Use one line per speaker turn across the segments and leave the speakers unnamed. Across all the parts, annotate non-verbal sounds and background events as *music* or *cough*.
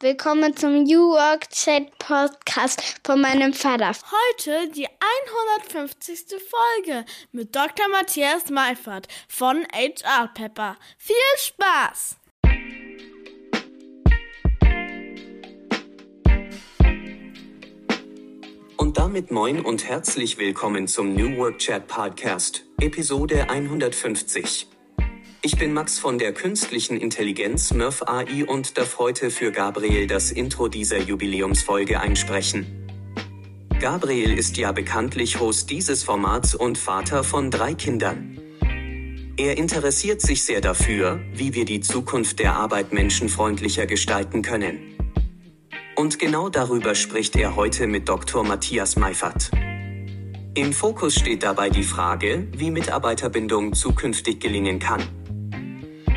Willkommen zum New Work Chat Podcast von meinem Vater.
Heute die 150. Folge mit Dr. Matthias Meifert von HR Pepper. Viel Spaß!
Und damit moin und herzlich willkommen zum New Work Chat Podcast, Episode 150. Ich bin Max von der künstlichen Intelligenz Murph AI und darf heute für Gabriel das Intro dieser Jubiläumsfolge einsprechen. Gabriel ist ja bekanntlich Host dieses Formats und Vater von drei Kindern. Er interessiert sich sehr dafür, wie wir die Zukunft der Arbeit menschenfreundlicher gestalten können. Und genau darüber spricht er heute mit Dr. Matthias Meifert. Im Fokus steht dabei die Frage, wie Mitarbeiterbindung zukünftig gelingen kann.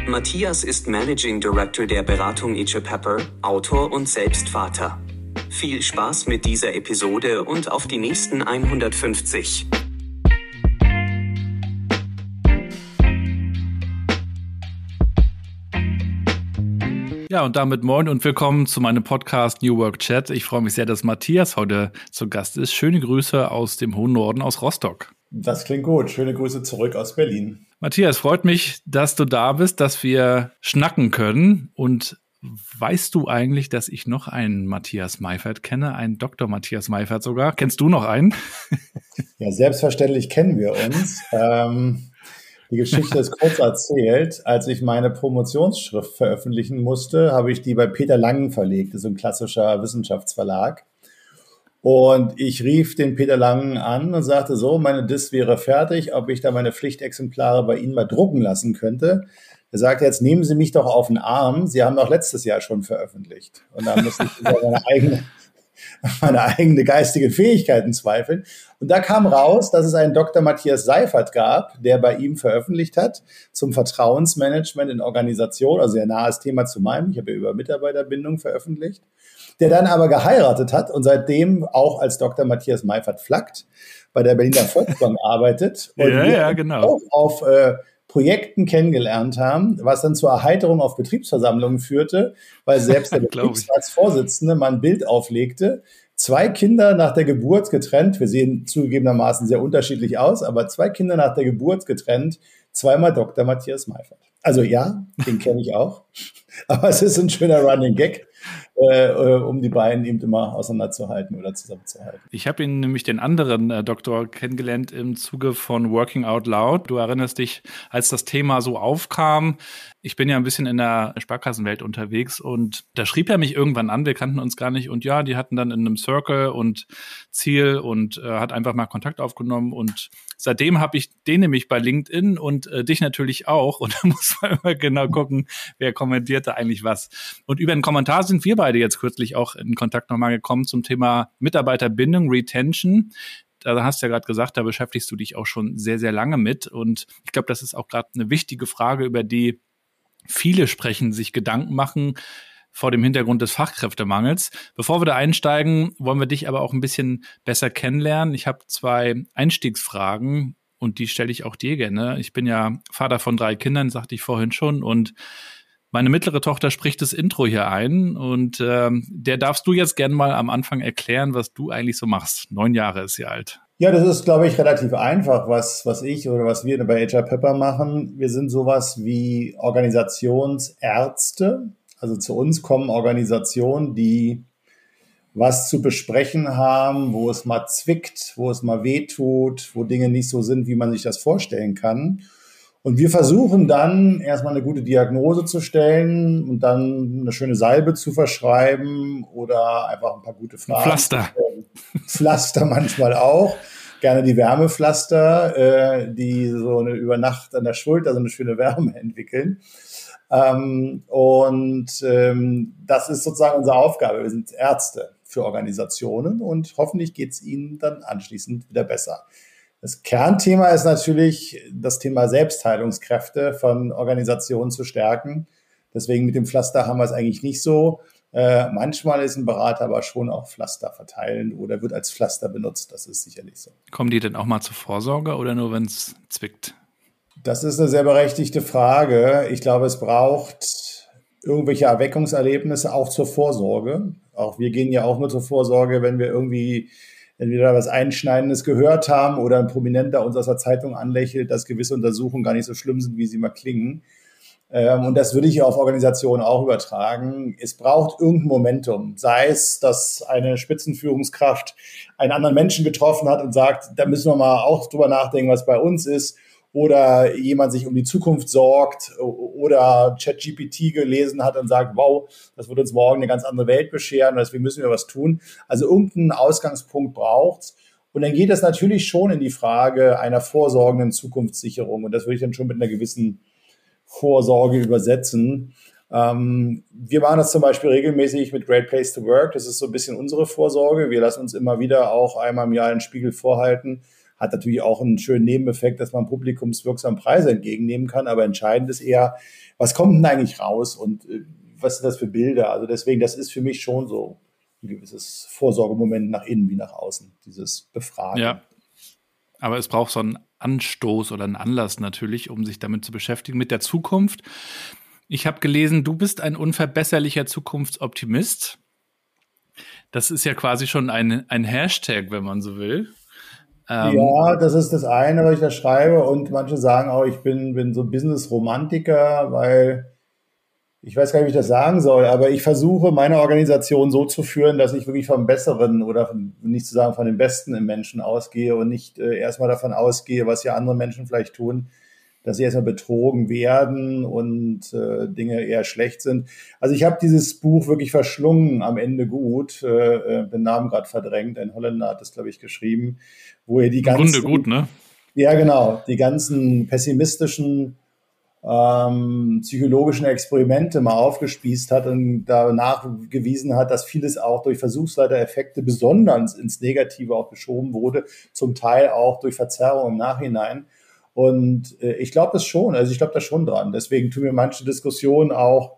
Matthias ist Managing Director der Beratung Itche Pepper, Autor und selbst Vater. Viel Spaß mit dieser Episode und auf die nächsten 150.
Ja, und damit moin und willkommen zu meinem Podcast New Work Chat. Ich freue mich sehr, dass Matthias heute zu Gast ist. Schöne Grüße aus dem hohen Norden, aus Rostock.
Das klingt gut. Schöne Grüße zurück aus Berlin.
Matthias, freut mich, dass du da bist, dass wir schnacken können. Und weißt du eigentlich, dass ich noch einen Matthias Meifert kenne, einen Dr. Matthias Meifert sogar? Kennst du noch einen? *laughs*
ja, selbstverständlich kennen wir uns. ähm, die Geschichte ist kurz erzählt. Als ich meine Promotionsschrift veröffentlichen musste, habe ich die bei Peter Langen verlegt. Das ist ein klassischer Wissenschaftsverlag. Und ich rief den Peter Langen an und sagte so, meine Dis wäre fertig, ob ich da meine Pflichtexemplare bei Ihnen mal drucken lassen könnte. Er sagte, jetzt nehmen Sie mich doch auf den Arm. Sie haben doch letztes Jahr schon veröffentlicht. Und da musste ich über meine eigene, *laughs* meine eigene geistige Fähigkeiten zweifeln. Und da kam raus, dass es einen Dr. Matthias Seifert gab, der bei ihm veröffentlicht hat zum Vertrauensmanagement in Organisation, also sehr nahes Thema zu meinem. Ich habe ja über Mitarbeiterbindung veröffentlicht der dann aber geheiratet hat und seitdem auch als Dr. Matthias Meifert flackt, bei der Berliner Volksbank *laughs* arbeitet und
ja, ja, genau.
auch auf äh, Projekten kennengelernt haben, was dann zur Erheiterung auf Betriebsversammlungen führte, weil selbst der *laughs* Betriebsratsvorsitzende mal ein Bild auflegte. Zwei Kinder nach der Geburt getrennt, wir sehen zugegebenermaßen sehr unterschiedlich aus, aber zwei Kinder nach der Geburt getrennt, zweimal Dr. Matthias Meifert. Also ja, den kenne ich auch, *laughs* aber es ist ein schöner Running Gag. Äh, äh, um die beiden eben immer auseinanderzuhalten oder zusammenzuhalten.
Ich habe ihn nämlich den anderen äh, Doktor kennengelernt im Zuge von Working Out Loud. Du erinnerst dich, als das Thema so aufkam, ich bin ja ein bisschen in der Sparkassenwelt unterwegs und da schrieb er mich irgendwann an, wir kannten uns gar nicht und ja, die hatten dann in einem Circle und Ziel und äh, hat einfach mal Kontakt aufgenommen und seitdem habe ich den nämlich bei LinkedIn und äh, dich natürlich auch *laughs* und da muss man immer genau gucken, wer kommentierte eigentlich was. Und über einen Kommentar sind wir beide jetzt kürzlich auch in Kontakt nochmal gekommen zum Thema Mitarbeiterbindung, Retention da hast du ja gerade gesagt, da beschäftigst du dich auch schon sehr, sehr lange mit. Und ich glaube, das ist auch gerade eine wichtige Frage, über die viele sprechen, sich Gedanken machen vor dem Hintergrund des Fachkräftemangels. Bevor wir da einsteigen, wollen wir dich aber auch ein bisschen besser kennenlernen. Ich habe zwei Einstiegsfragen und die stelle ich auch dir gerne. Ich bin ja Vater von drei Kindern, sagte ich vorhin schon, und meine mittlere Tochter spricht das Intro hier ein und ähm, der darfst du jetzt gerne mal am Anfang erklären, was du eigentlich so machst. Neun Jahre ist sie alt.
Ja, das ist, glaube ich, relativ einfach, was, was ich oder was wir bei HR Pepper machen. Wir sind sowas wie Organisationsärzte. Also zu uns kommen Organisationen, die was zu besprechen haben, wo es mal zwickt, wo es mal wehtut, wo Dinge nicht so sind, wie man sich das vorstellen kann. Und wir versuchen dann erstmal eine gute Diagnose zu stellen und dann eine schöne Salbe zu verschreiben oder einfach ein paar gute Fragen.
Pflaster.
Pflaster manchmal auch. Gerne die Wärmepflaster, äh, die so eine über Nacht an der Schulter so eine schöne Wärme *laughs* entwickeln. Ähm, und ähm, das ist sozusagen unsere Aufgabe. Wir sind Ärzte für Organisationen und hoffentlich geht es ihnen dann anschließend wieder besser. Das Kernthema ist natürlich das Thema Selbstheilungskräfte von Organisationen zu stärken. Deswegen mit dem Pflaster haben wir es eigentlich nicht so. Äh, manchmal ist ein Berater aber schon auch Pflaster verteilen oder wird als Pflaster benutzt. Das ist sicherlich so.
Kommen die denn auch mal zur Vorsorge oder nur, wenn es zwickt?
Das ist eine sehr berechtigte Frage. Ich glaube, es braucht irgendwelche Erweckungserlebnisse auch zur Vorsorge. Auch wir gehen ja auch nur zur Vorsorge, wenn wir irgendwie entweder was Einschneidendes gehört haben oder ein Prominenter uns aus der Zeitung anlächelt, dass gewisse Untersuchungen gar nicht so schlimm sind, wie sie mal klingen. Ähm, und das würde ich auf Organisationen auch übertragen. Es braucht irgendein Momentum. Sei es, dass eine Spitzenführungskraft einen anderen Menschen getroffen hat und sagt, da müssen wir mal auch drüber nachdenken, was bei uns ist oder jemand sich um die Zukunft sorgt oder ChatGPT gelesen hat und sagt, wow, das wird uns morgen eine ganz andere Welt bescheren, deswegen müssen wir was tun. Also irgendeinen Ausgangspunkt braucht's. Und dann geht es natürlich schon in die Frage einer vorsorgenden Zukunftssicherung. Und das würde ich dann schon mit einer gewissen Vorsorge übersetzen. Ähm, wir machen das zum Beispiel regelmäßig mit Great Place to Work. Das ist so ein bisschen unsere Vorsorge. Wir lassen uns immer wieder auch einmal im Jahr einen Spiegel vorhalten hat natürlich auch einen schönen Nebeneffekt, dass man publikumswirksam Preise entgegennehmen kann. Aber entscheidend ist eher, was kommt denn eigentlich raus und äh, was sind das für Bilder? Also deswegen, das ist für mich schon so ein gewisses Vorsorgemoment nach innen wie nach außen, dieses Befragen.
Ja. Aber es braucht so einen Anstoß oder einen Anlass natürlich, um sich damit zu beschäftigen, mit der Zukunft. Ich habe gelesen, du bist ein unverbesserlicher Zukunftsoptimist. Das ist ja quasi schon ein, ein Hashtag, wenn man so will.
Ähm, ja, das ist das eine, was ich da schreibe. Und manche sagen auch, ich bin, bin so Business-Romantiker, weil ich weiß gar nicht, wie ich das sagen soll, aber ich versuche, meine Organisation so zu führen, dass ich wirklich vom Besseren oder von, nicht zu sagen von dem Besten im Menschen ausgehe und nicht äh, erstmal davon ausgehe, was ja andere Menschen vielleicht tun, dass sie erstmal betrogen werden und äh, Dinge eher schlecht sind. Also ich habe dieses Buch wirklich verschlungen, am Ende gut, äh, äh den Namen gerade verdrängt, ein Holländer hat das, glaube ich, geschrieben, wo er die ganzen... Im
Grunde gut, ne?
Ja, genau, die ganzen pessimistischen ähm, psychologischen Experimente mal aufgespießt hat und danach gewiesen hat, dass vieles auch durch Versuchsleitereffekte besonders ins Negative auch geschoben wurde, zum Teil auch durch Verzerrung im Nachhinein. Und äh, ich glaube das schon, also ich glaube da schon dran. Deswegen tun mir manche Diskussionen auch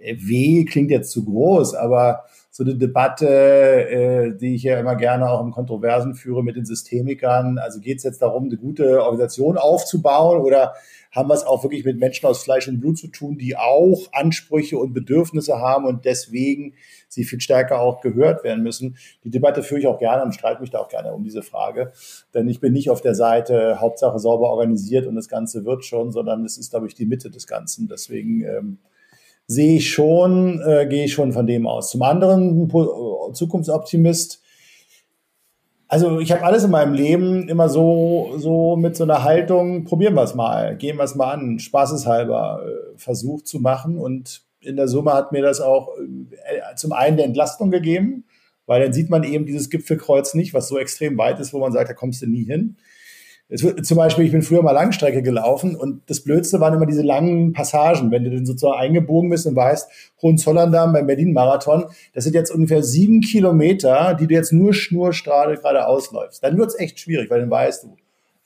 äh, weh, klingt jetzt zu groß, aber so eine Debatte, äh, die ich ja immer gerne auch im Kontroversen führe mit den Systemikern. Also geht es jetzt darum, eine gute Organisation aufzubauen oder haben wir es auch wirklich mit Menschen aus Fleisch und Blut zu tun, die auch Ansprüche und Bedürfnisse haben und deswegen sie viel stärker auch gehört werden müssen. Die Debatte führe ich auch gerne und streite mich da auch gerne um diese Frage. Denn ich bin nicht auf der Seite Hauptsache sauber organisiert und das Ganze wird schon, sondern es ist, glaube ich, die Mitte des Ganzen. Deswegen ähm, sehe ich schon, äh, gehe ich schon von dem aus. Zum anderen, Zukunftsoptimist, also ich habe alles in meinem Leben immer so, so mit so einer Haltung, probieren wir es mal, gehen wir es mal an, spaßeshalber äh, versucht zu machen. Und in der Summe hat mir das auch äh, zum einen der Entlastung gegeben, weil dann sieht man eben dieses Gipfelkreuz nicht, was so extrem weit ist, wo man sagt, da kommst du nie hin. Wird, zum Beispiel, ich bin früher mal Langstrecke gelaufen und das Blödste waren immer diese langen Passagen, wenn du dann sozusagen eingebogen bist und weißt, Hohenzollern-Damm beim Berlin-Marathon, das sind jetzt ungefähr sieben Kilometer, die du jetzt nur schnurstrahl gerade ausläufst. Dann wird's echt schwierig, weil dann weißt du,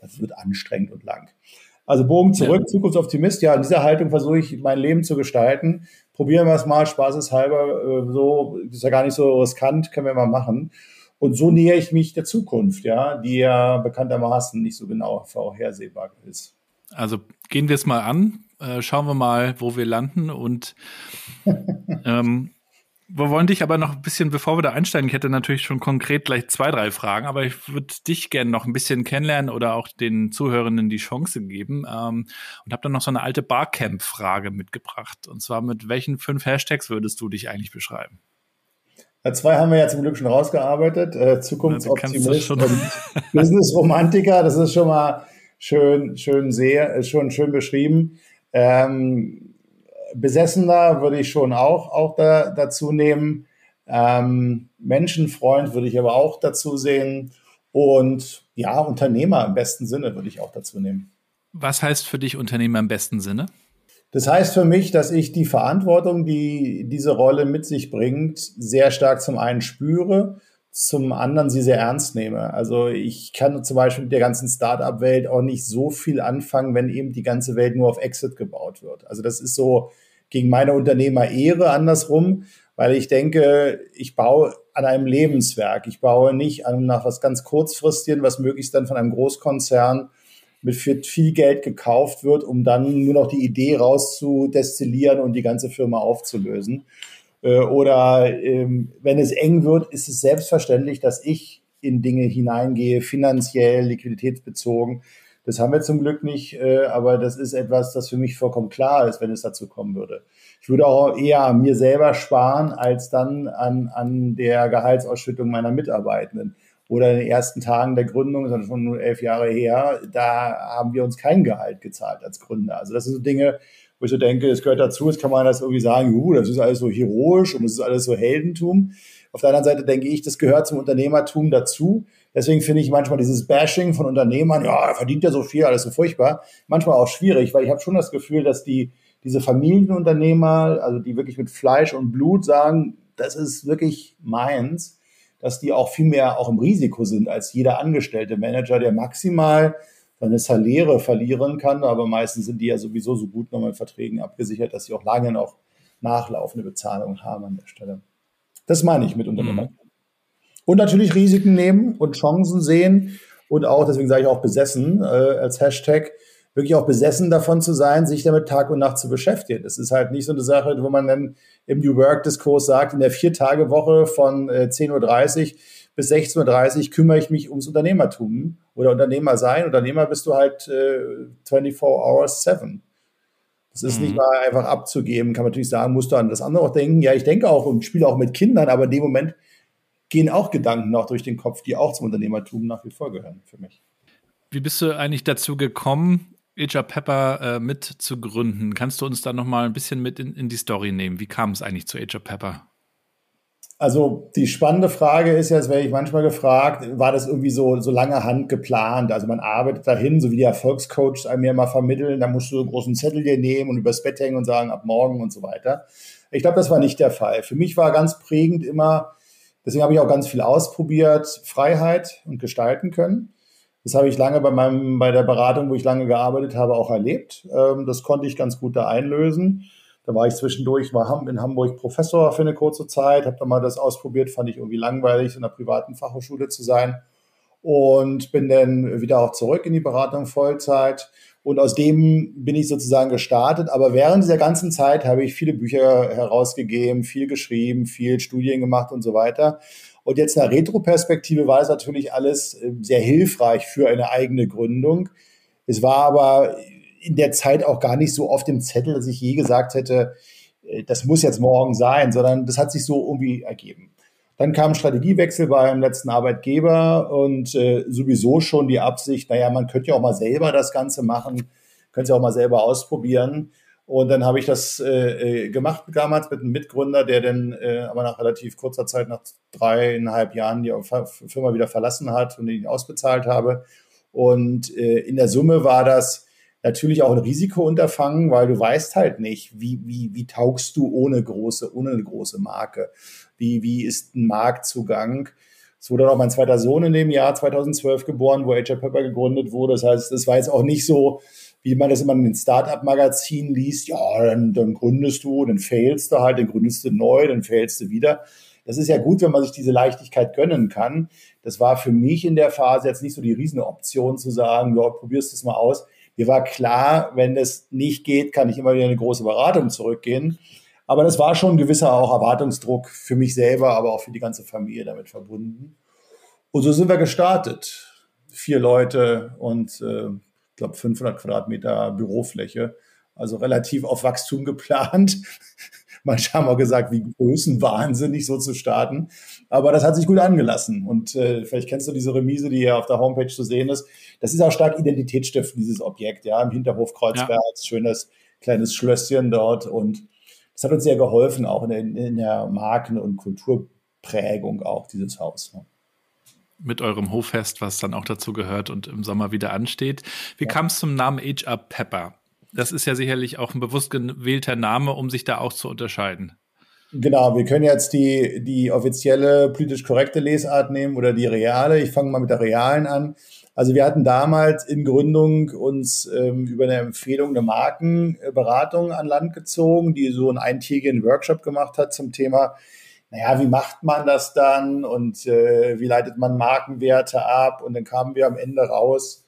das wird anstrengend und lang. Also Bogen zurück, ja. Zukunftsoptimist. Ja, in dieser Haltung versuche ich mein Leben zu gestalten. Probieren wir es mal, spaßeshalber, äh, so, ist ja gar nicht so riskant, können wir mal machen. Und so nähere ich mich der Zukunft, ja, die ja bekanntermaßen nicht so genau vorhersehbar ist.
Also gehen wir es mal an, äh, schauen wir mal, wo wir landen und *laughs* ähm, wir wollen dich aber noch ein bisschen, bevor wir da einsteigen, ich hätte natürlich schon konkret gleich zwei, drei Fragen, aber ich würde dich gerne noch ein bisschen kennenlernen oder auch den Zuhörenden die Chance geben ähm, und habe dann noch so eine alte Barcamp-Frage mitgebracht. Und zwar mit welchen fünf Hashtags würdest du dich eigentlich beschreiben?
Zwei haben wir ja zum Glück schon rausgearbeitet. Äh, Zukunftsoptimist und *laughs* Business-Romantiker. Das ist schon mal schön, schön sehr, schon schön beschrieben. Ähm, Besessener würde ich schon auch, auch da, dazu nehmen. Ähm, Menschenfreund würde ich aber auch dazu sehen. Und ja, Unternehmer im besten Sinne würde ich auch dazu nehmen.
Was heißt für dich Unternehmer im besten Sinne?
Das heißt für mich, dass ich die Verantwortung, die diese Rolle mit sich bringt, sehr stark zum einen spüre, zum anderen sie sehr ernst nehme. Also ich kann zum Beispiel mit der ganzen Startup-Welt auch nicht so viel anfangen, wenn eben die ganze Welt nur auf Exit gebaut wird. Also das ist so gegen meine Unternehmer-Ehre andersrum, weil ich denke, ich baue an einem Lebenswerk. Ich baue nicht an nach was ganz kurzfristigen, was möglichst dann von einem Großkonzern mit viel Geld gekauft wird, um dann nur noch die Idee rauszudestillieren und die ganze Firma aufzulösen. Äh, oder ähm, wenn es eng wird, ist es selbstverständlich, dass ich in Dinge hineingehe, finanziell, liquiditätsbezogen. Das haben wir zum Glück nicht, äh, aber das ist etwas, das für mich vollkommen klar ist, wenn es dazu kommen würde. Ich würde auch eher mir selber sparen, als dann an, an der Gehaltsausschüttung meiner Mitarbeitenden. Oder in den ersten Tagen der Gründung, das ist schon nur elf Jahre her, da haben wir uns kein Gehalt gezahlt als Gründer. Also das sind so Dinge, wo ich so denke, es gehört dazu, jetzt kann man das irgendwie sagen, juhu, das ist alles so heroisch und das ist alles so Heldentum. Auf der anderen Seite denke ich, das gehört zum Unternehmertum dazu. Deswegen finde ich manchmal dieses Bashing von Unternehmern, ja, er verdient ja so viel, alles so furchtbar, manchmal auch schwierig, weil ich habe schon das Gefühl, dass die diese Familienunternehmer, also die wirklich mit Fleisch und Blut sagen, das ist wirklich meins, dass die auch viel mehr auch im Risiko sind als jeder angestellte Manager, der maximal seine Saläre verlieren kann. Aber meistens sind die ja sowieso so gut noch mit Verträgen abgesichert, dass sie auch lange noch nachlaufende Bezahlungen haben an der Stelle. Das meine ich mit Unternehmer. Mhm. Und natürlich Risiken nehmen und Chancen sehen und auch, deswegen sage ich auch besessen äh, als Hashtag, wirklich auch besessen davon zu sein, sich damit Tag und Nacht zu beschäftigen. Das ist halt nicht so eine Sache, wo man dann im New Work-Diskurs sagt, in der Vier-Tage-Woche von äh, 10.30 Uhr bis 16.30 Uhr kümmere ich mich ums Unternehmertum oder Unternehmer sein. Unternehmer bist du halt äh, 24 hours 7. Das ist mhm. nicht mal einfach abzugeben. Kann man natürlich sagen, musst du an das andere auch denken. Ja, ich denke auch und spiele auch mit Kindern, aber in dem Moment gehen auch Gedanken noch durch den Kopf, die auch zum Unternehmertum nach wie vor gehören für mich.
Wie bist du eigentlich dazu gekommen, Ija Pepper äh, mit? Kannst du uns da noch mal ein bisschen mit in, in die Story nehmen? Wie kam es eigentlich zu Ija Pepper?
Also die spannende Frage ist ja, jetzt werde ich manchmal gefragt, war das irgendwie so, so lange Hand geplant? Also man arbeitet dahin, so wie die Erfolgscoaches einem ja mal vermitteln, da musst du einen großen Zettel dir nehmen und übers Bett hängen und sagen, ab morgen und so weiter. Ich glaube, das war nicht der Fall. Für mich war ganz prägend immer, deswegen habe ich auch ganz viel ausprobiert, Freiheit und gestalten können. Das habe ich lange bei meinem, bei der Beratung, wo ich lange gearbeitet habe, auch erlebt. Ähm, das konnte ich ganz gut da einlösen. Da war ich zwischendurch, war in Hamburg Professor für eine kurze Zeit, habe da mal das ausprobiert, fand ich irgendwie langweilig, in einer privaten Fachhochschule zu sein und bin dann wieder auch zurück in die Beratung Vollzeit. Und aus dem bin ich sozusagen gestartet. Aber während dieser ganzen Zeit habe ich viele Bücher herausgegeben, viel geschrieben, viel Studien gemacht und so weiter. Und jetzt in der Retroperspektive war es natürlich alles äh, sehr hilfreich für eine eigene Gründung. Es war aber in der Zeit auch gar nicht so auf dem Zettel, dass ich je gesagt hätte, äh, das muss jetzt morgen sein, sondern das hat sich so irgendwie ergeben. Dann kam Strategiewechsel beim letzten Arbeitgeber und äh, sowieso schon die Absicht, naja, man könnte ja auch mal selber das Ganze machen, könnte ja auch mal selber ausprobieren. Und dann habe ich das äh, äh gemacht damals mit einem Mitgründer, der dann äh, aber nach relativ kurzer Zeit, nach dreieinhalb Jahren, die Firma wieder verlassen hat und ihn ausbezahlt habe. Und äh, in der Summe war das natürlich auch ein Risikounterfangen, weil du weißt halt nicht, wie, wie, wie taugst du ohne große, ohne eine große Marke? Wie, wie ist ein Marktzugang? Es wurde auch mein zweiter Sohn in dem Jahr 2012 geboren, wo AJ Pepper gegründet wurde. Das heißt, es war jetzt auch nicht so, wie man das immer in den Startup-Magazinen liest. Ja, dann, dann gründest du, dann failst du halt, dann gründest du neu, dann failst du wieder. Das ist ja gut, wenn man sich diese Leichtigkeit gönnen kann. Das war für mich in der Phase jetzt nicht so die Riesenoption zu sagen, ja, probierst es mal aus. Mir war klar, wenn es nicht geht, kann ich immer wieder eine große Beratung zurückgehen. Aber das war schon ein gewisser auch Erwartungsdruck für mich selber, aber auch für die ganze Familie damit verbunden. Und so sind wir gestartet. Vier Leute und äh, ich glaube 500 Quadratmeter Bürofläche. Also relativ auf Wachstum geplant. *laughs* Manche haben auch gesagt, wie größenwahnsinnig so zu starten. Aber das hat sich gut angelassen. Und äh, vielleicht kennst du diese Remise, die hier auf der Homepage zu sehen ist. Das ist auch stark identitätsstiftend, dieses Objekt. Ja, im Hinterhof Kreuzberg, ja. schönes kleines Schlösschen dort. Und das hat uns sehr geholfen, auch in der, in der Marken- und Kulturprägung auch dieses Haus. Ja
mit eurem Hoffest, was dann auch dazu gehört und im Sommer wieder ansteht. Wie ja. kam es zum Namen HR Pepper? das ist ja sicherlich auch ein bewusst gewählter Name, um sich da auch zu unterscheiden.
Genau, wir können jetzt die, die offizielle politisch korrekte Lesart nehmen oder die reale. Ich fange mal mit der realen an. Also wir hatten damals in Gründung uns ähm, über eine Empfehlung eine Markenberatung an Land gezogen, die so einen eintägigen Workshop gemacht hat zum Thema, naja, wie macht man das dann und äh, wie leitet man Markenwerte ab? Und dann kamen wir am Ende raus,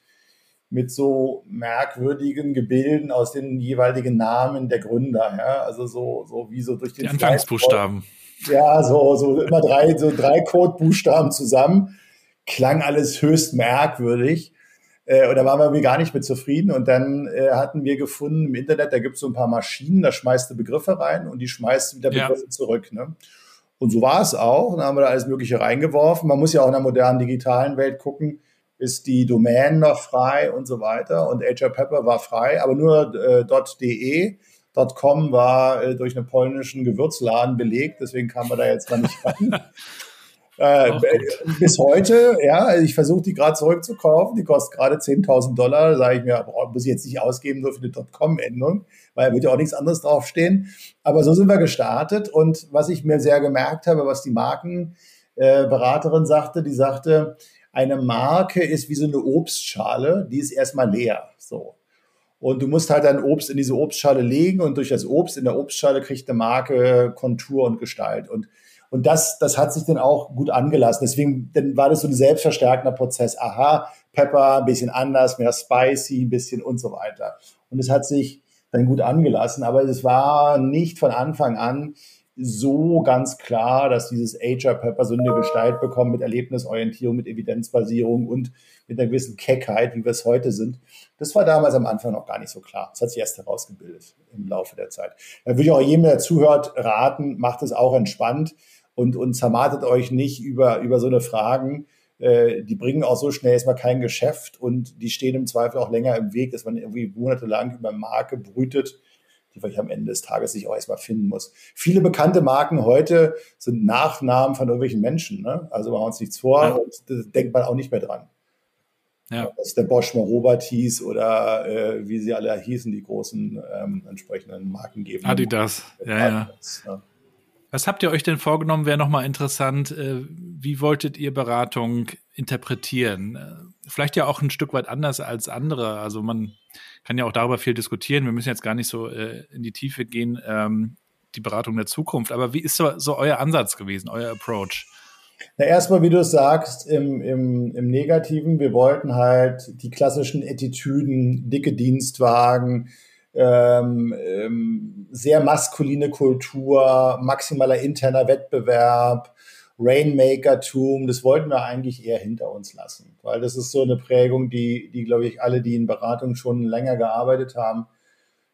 mit so merkwürdigen Gebilden aus den jeweiligen Namen der Gründer. Ja? Also so, so wie so durch den
Die Anfangsbuchstaben.
Ja, so, so immer drei, so drei Codebuchstaben zusammen. Klang alles höchst merkwürdig. Äh, und da waren wir gar nicht mit zufrieden. Und dann äh, hatten wir gefunden im Internet, da gibt es so ein paar Maschinen, da schmeißt du Begriffe rein und die schmeißt wieder Begriffe ja. zurück. Ne? Und so war es auch. Dann haben wir da alles Mögliche reingeworfen. Man muss ja auch in der modernen digitalen Welt gucken, ist die Domain noch frei und so weiter. Und HR Pepper war frei, aber nur äh, .de. .com war äh, durch einen polnischen Gewürzladen belegt, deswegen kam man da jetzt mal nicht ran. *laughs* Äh, bis heute, ja, ich versuche die gerade zurückzukaufen, die kostet gerade 10.000 Dollar, da sage ich mir, boah, muss ich jetzt nicht ausgeben nur für eine .com-Endung, weil da wird ja auch nichts anderes draufstehen. Aber so sind wir gestartet und was ich mir sehr gemerkt habe, was die Markenberaterin äh, sagte, die sagte, eine Marke ist wie so eine Obstschale, die ist erstmal leer, so. Und du musst halt dein Obst in diese Obstschale legen und durch das Obst in der Obstschale kriegt eine Marke Kontur und Gestalt. Und und das, das hat sich dann auch gut angelassen. Deswegen dann war das so ein selbstverstärkender Prozess. Aha, Pepper, ein bisschen anders, mehr spicy, ein bisschen und so weiter. Und es hat sich dann gut angelassen. Aber es war nicht von Anfang an so ganz klar, dass dieses HR Pepper so eine Gestalt bekommt mit Erlebnisorientierung, mit Evidenzbasierung und mit einer gewissen Keckheit, wie wir es heute sind. Das war damals am Anfang noch gar nicht so klar. Das hat sich erst herausgebildet im Laufe der Zeit. Da würde ich auch jedem, der zuhört, raten, macht es auch entspannt und, und zermartet euch nicht über, über so eine Fragen. Äh, die bringen auch so schnell erstmal kein Geschäft und die stehen im Zweifel auch länger im Weg, dass man irgendwie monatelang über Marke brütet, die vielleicht am Ende des Tages sich auch erstmal finden muss. Viele bekannte Marken heute sind Nachnamen von irgendwelchen Menschen. Ne? Also machen wir uns nichts vor ja. und da denkt man auch nicht mehr dran. Ja. Das ist der Bosch mal Robert hieß oder äh, wie sie alle hießen, die großen ähm, entsprechenden Markengeber.
Adidas, ja, Adidas, ja. ja. Was habt ihr euch denn vorgenommen? Wäre nochmal interessant. Äh, wie wolltet ihr Beratung interpretieren? Äh, vielleicht ja auch ein Stück weit anders als andere. Also man kann ja auch darüber viel diskutieren. Wir müssen jetzt gar nicht so äh, in die Tiefe gehen, ähm, die Beratung der Zukunft. Aber wie ist so, so euer Ansatz gewesen, euer Approach?
Na, erstmal, wie du sagst, im, im, im Negativen, wir wollten halt die klassischen Attitüden, dicke Dienstwagen, ähm, ähm, sehr maskuline Kultur, maximaler interner Wettbewerb, Rainmaker-Tum, das wollten wir eigentlich eher hinter uns lassen, weil das ist so eine Prägung, die, die glaube ich, alle, die in Beratung schon länger gearbeitet haben,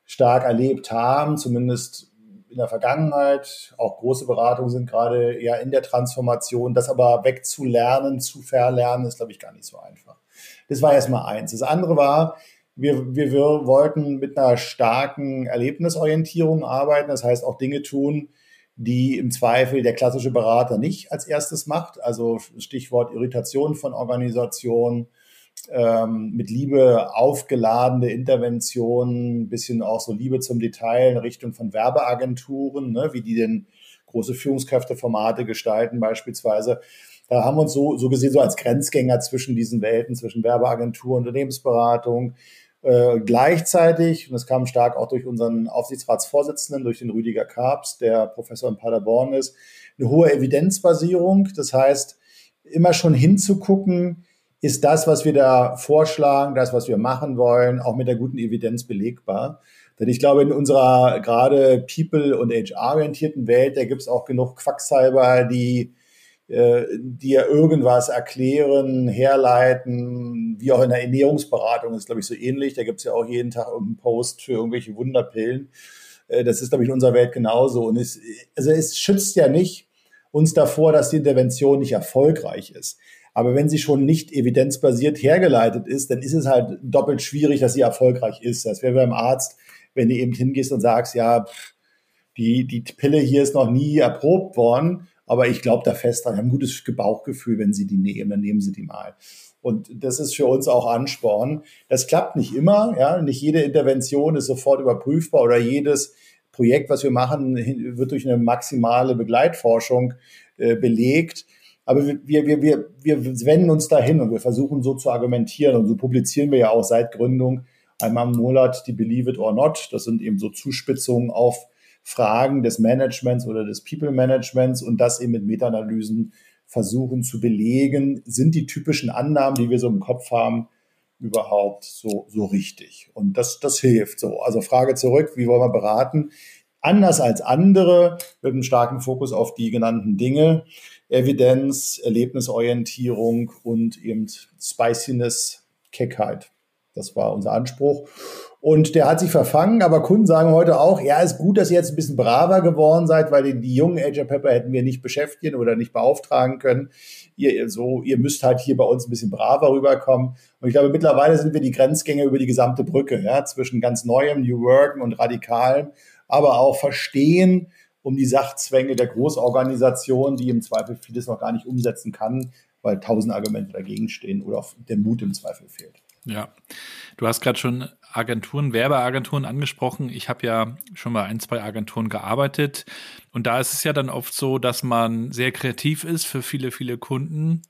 stark erlebt haben, zumindest in der Vergangenheit. Auch große Beratungen sind gerade eher in der Transformation. Das aber wegzulernen, zu verlernen, ist, glaube ich, gar nicht so einfach. Das war erstmal eins. Das andere war, wir, wir, wir wollten mit einer starken Erlebnisorientierung arbeiten, das heißt auch Dinge tun, die im Zweifel der klassische Berater nicht als erstes macht. Also Stichwort Irritation von Organisationen, ähm, mit Liebe aufgeladene Interventionen, bisschen auch so Liebe zum Detail in Richtung von Werbeagenturen, ne, wie die denn große Führungskräfteformate gestalten beispielsweise. Da haben wir uns so, so gesehen so als Grenzgänger zwischen diesen Welten, zwischen Werbeagentur, Unternehmensberatung, äh, gleichzeitig, und das kam stark auch durch unseren Aufsichtsratsvorsitzenden, durch den Rüdiger Karps, der Professor in Paderborn ist, eine hohe Evidenzbasierung. Das heißt, immer schon hinzugucken, ist das, was wir da vorschlagen, das, was wir machen wollen, auch mit der guten Evidenz belegbar. Denn ich glaube, in unserer gerade People- und HR-orientierten Welt, da gibt es auch genug Quacksalber, die äh, die ja irgendwas erklären, herleiten, wie auch in der Ernährungsberatung ist, glaube ich, so ähnlich. Da gibt es ja auch jeden Tag irgendeinen Post für irgendwelche Wunderpillen. Äh, das ist, glaube ich, in unserer Welt genauso. Und es, also es schützt ja nicht uns davor, dass die Intervention nicht erfolgreich ist. Aber wenn sie schon nicht evidenzbasiert hergeleitet ist, dann ist es halt doppelt schwierig, dass sie erfolgreich ist. Das wäre beim Arzt, wenn du eben hingehst und sagst, ja, die, die Pille hier ist noch nie erprobt worden aber ich glaube da fest dran, haben ein gutes Bauchgefühl, wenn sie die nehmen, dann nehmen sie die mal. Und das ist für uns auch Ansporn. Das klappt nicht immer, ja. Nicht jede Intervention ist sofort überprüfbar oder jedes Projekt, was wir machen, wird durch eine maximale Begleitforschung äh, belegt. Aber wir, wir, wir, wir wenden uns dahin und wir versuchen so zu argumentieren und so publizieren wir ja auch seit Gründung einmal im Monat die Believe it or not. Das sind eben so Zuspitzungen auf Fragen des Managements oder des People Managements und das eben mit Meta-Analysen versuchen zu belegen, sind die typischen Annahmen, die wir so im Kopf haben, überhaupt so, so richtig? Und das, das hilft so. Also Frage zurück, wie wollen wir beraten? Anders als andere mit einem starken Fokus auf die genannten Dinge. Evidenz, Erlebnisorientierung und eben Spiciness, Keckheit. Das war unser Anspruch. Und der hat sich verfangen, aber Kunden sagen heute auch, ja, ist gut, dass ihr jetzt ein bisschen braver geworden seid, weil die, die jungen Agile Pepper hätten wir nicht beschäftigen oder nicht beauftragen können. Ihr, so, ihr müsst halt hier bei uns ein bisschen braver rüberkommen. Und ich glaube, mittlerweile sind wir die Grenzgänge über die gesamte Brücke, ja, zwischen ganz Neuem, New Work und Radikalem, aber auch Verstehen um die Sachzwänge der Großorganisation, die im Zweifel vieles noch gar nicht umsetzen kann, weil tausend Argumente dagegen stehen oder der Mut im Zweifel fehlt.
Ja, du hast gerade schon Agenturen, Werbeagenturen angesprochen. Ich habe ja schon bei ein, zwei Agenturen gearbeitet. Und da ist es ja dann oft so, dass man sehr kreativ ist für viele, viele Kunden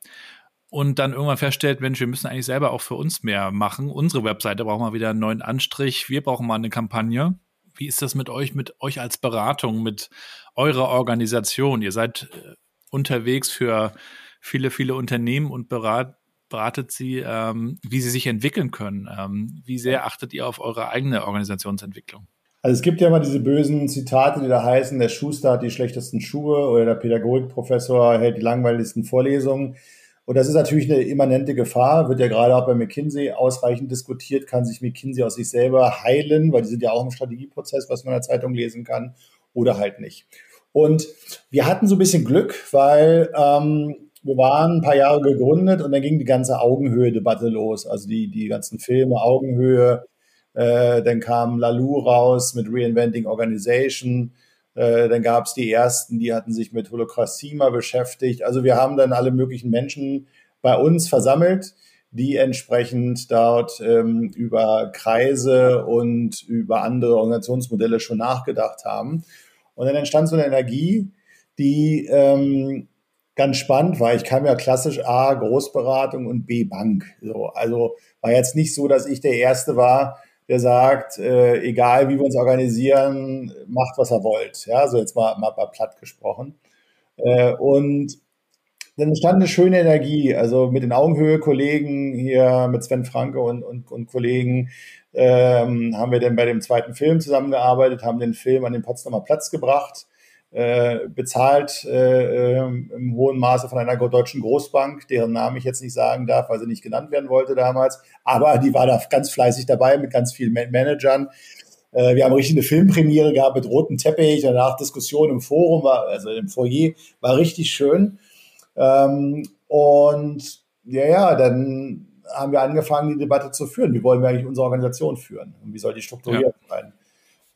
und dann irgendwann feststellt, Mensch, wir müssen eigentlich selber auch für uns mehr machen. Unsere Webseite braucht mal wieder einen neuen Anstrich. Wir brauchen mal eine Kampagne. Wie ist das mit euch, mit euch als Beratung, mit eurer Organisation? Ihr seid äh, unterwegs für viele, viele Unternehmen und berat, beratet sie, ähm, wie sie sich entwickeln können. Ähm, wie sehr achtet ihr auf eure eigene Organisationsentwicklung?
Also es gibt ja immer diese bösen Zitate, die da heißen, der Schuster hat die schlechtesten Schuhe oder der Pädagogikprofessor hält die langweiligsten Vorlesungen. Und das ist natürlich eine immanente Gefahr, wird ja gerade auch bei McKinsey ausreichend diskutiert, kann sich McKinsey aus sich selber heilen, weil die sind ja auch im Strategieprozess, was man in der Zeitung lesen kann, oder halt nicht. Und wir hatten so ein bisschen Glück, weil ähm, wir waren ein paar Jahre gegründet und dann ging die ganze Augenhöhe-Debatte los. Also die, die ganzen Filme, Augenhöhe. Äh, dann kam Lalou raus mit Reinventing Organization. Äh, dann gab es die ersten, die hatten sich mit Holokratie mal beschäftigt. Also wir haben dann alle möglichen Menschen bei uns versammelt, die entsprechend dort ähm, über Kreise und über andere Organisationsmodelle schon nachgedacht haben. Und dann entstand so eine Energie, die ähm, ganz spannend war. Ich kam ja klassisch A, Großberatung und B, Bank. So, also war jetzt nicht so, dass ich der Erste war, der sagt, äh, egal wie wir uns organisieren, macht, was er wollt. Ja, so jetzt mal, mal, mal platt gesprochen. Äh, und dann entstand eine schöne Energie. Also mit den Augenhöhe-Kollegen hier, mit Sven Franke und, und, und Kollegen, ähm, haben wir dann bei dem zweiten Film zusammengearbeitet, haben den Film an den Potsdamer Platz gebracht äh, bezahlt äh, im hohen Maße von einer deutschen Großbank, deren Namen ich jetzt nicht sagen darf, weil sie nicht genannt werden wollte damals. Aber die war da ganz fleißig dabei mit ganz vielen Managern. Äh, wir haben richtig eine Filmpremiere gehabt mit rotem Teppich, danach Diskussion im Forum, war, also im Foyer, war richtig schön. Ähm, und ja, ja, dann haben wir angefangen, die Debatte zu führen. Wie wollen wir eigentlich unsere Organisation führen? Und wie soll die strukturiert ja. sein?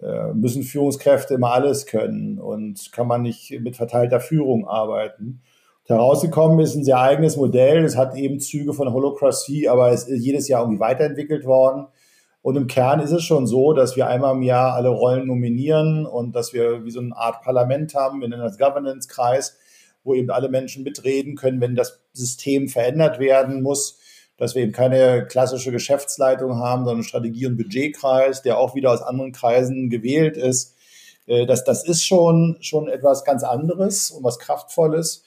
Äh, müssen Führungskräfte immer alles können und kann man nicht mit verteilter Führung arbeiten. Herausgekommen ist ein sehr eigenes Modell. Es hat eben Züge von Holocracy, aber es ist jedes Jahr irgendwie weiterentwickelt worden. Und im Kern ist es schon so, dass wir einmal im Jahr alle Rollen nominieren und dass wir wie so eine Art Parlament haben, wir nennen das Governance-Kreis, wo eben alle Menschen mitreden können, wenn das System verändert werden muss dass wir eben keine klassische Geschäftsleitung haben, sondern Strategie- und Budgetkreis, der auch wieder aus anderen Kreisen gewählt ist. Äh, das, das ist schon, schon etwas ganz anderes und was Kraftvolles.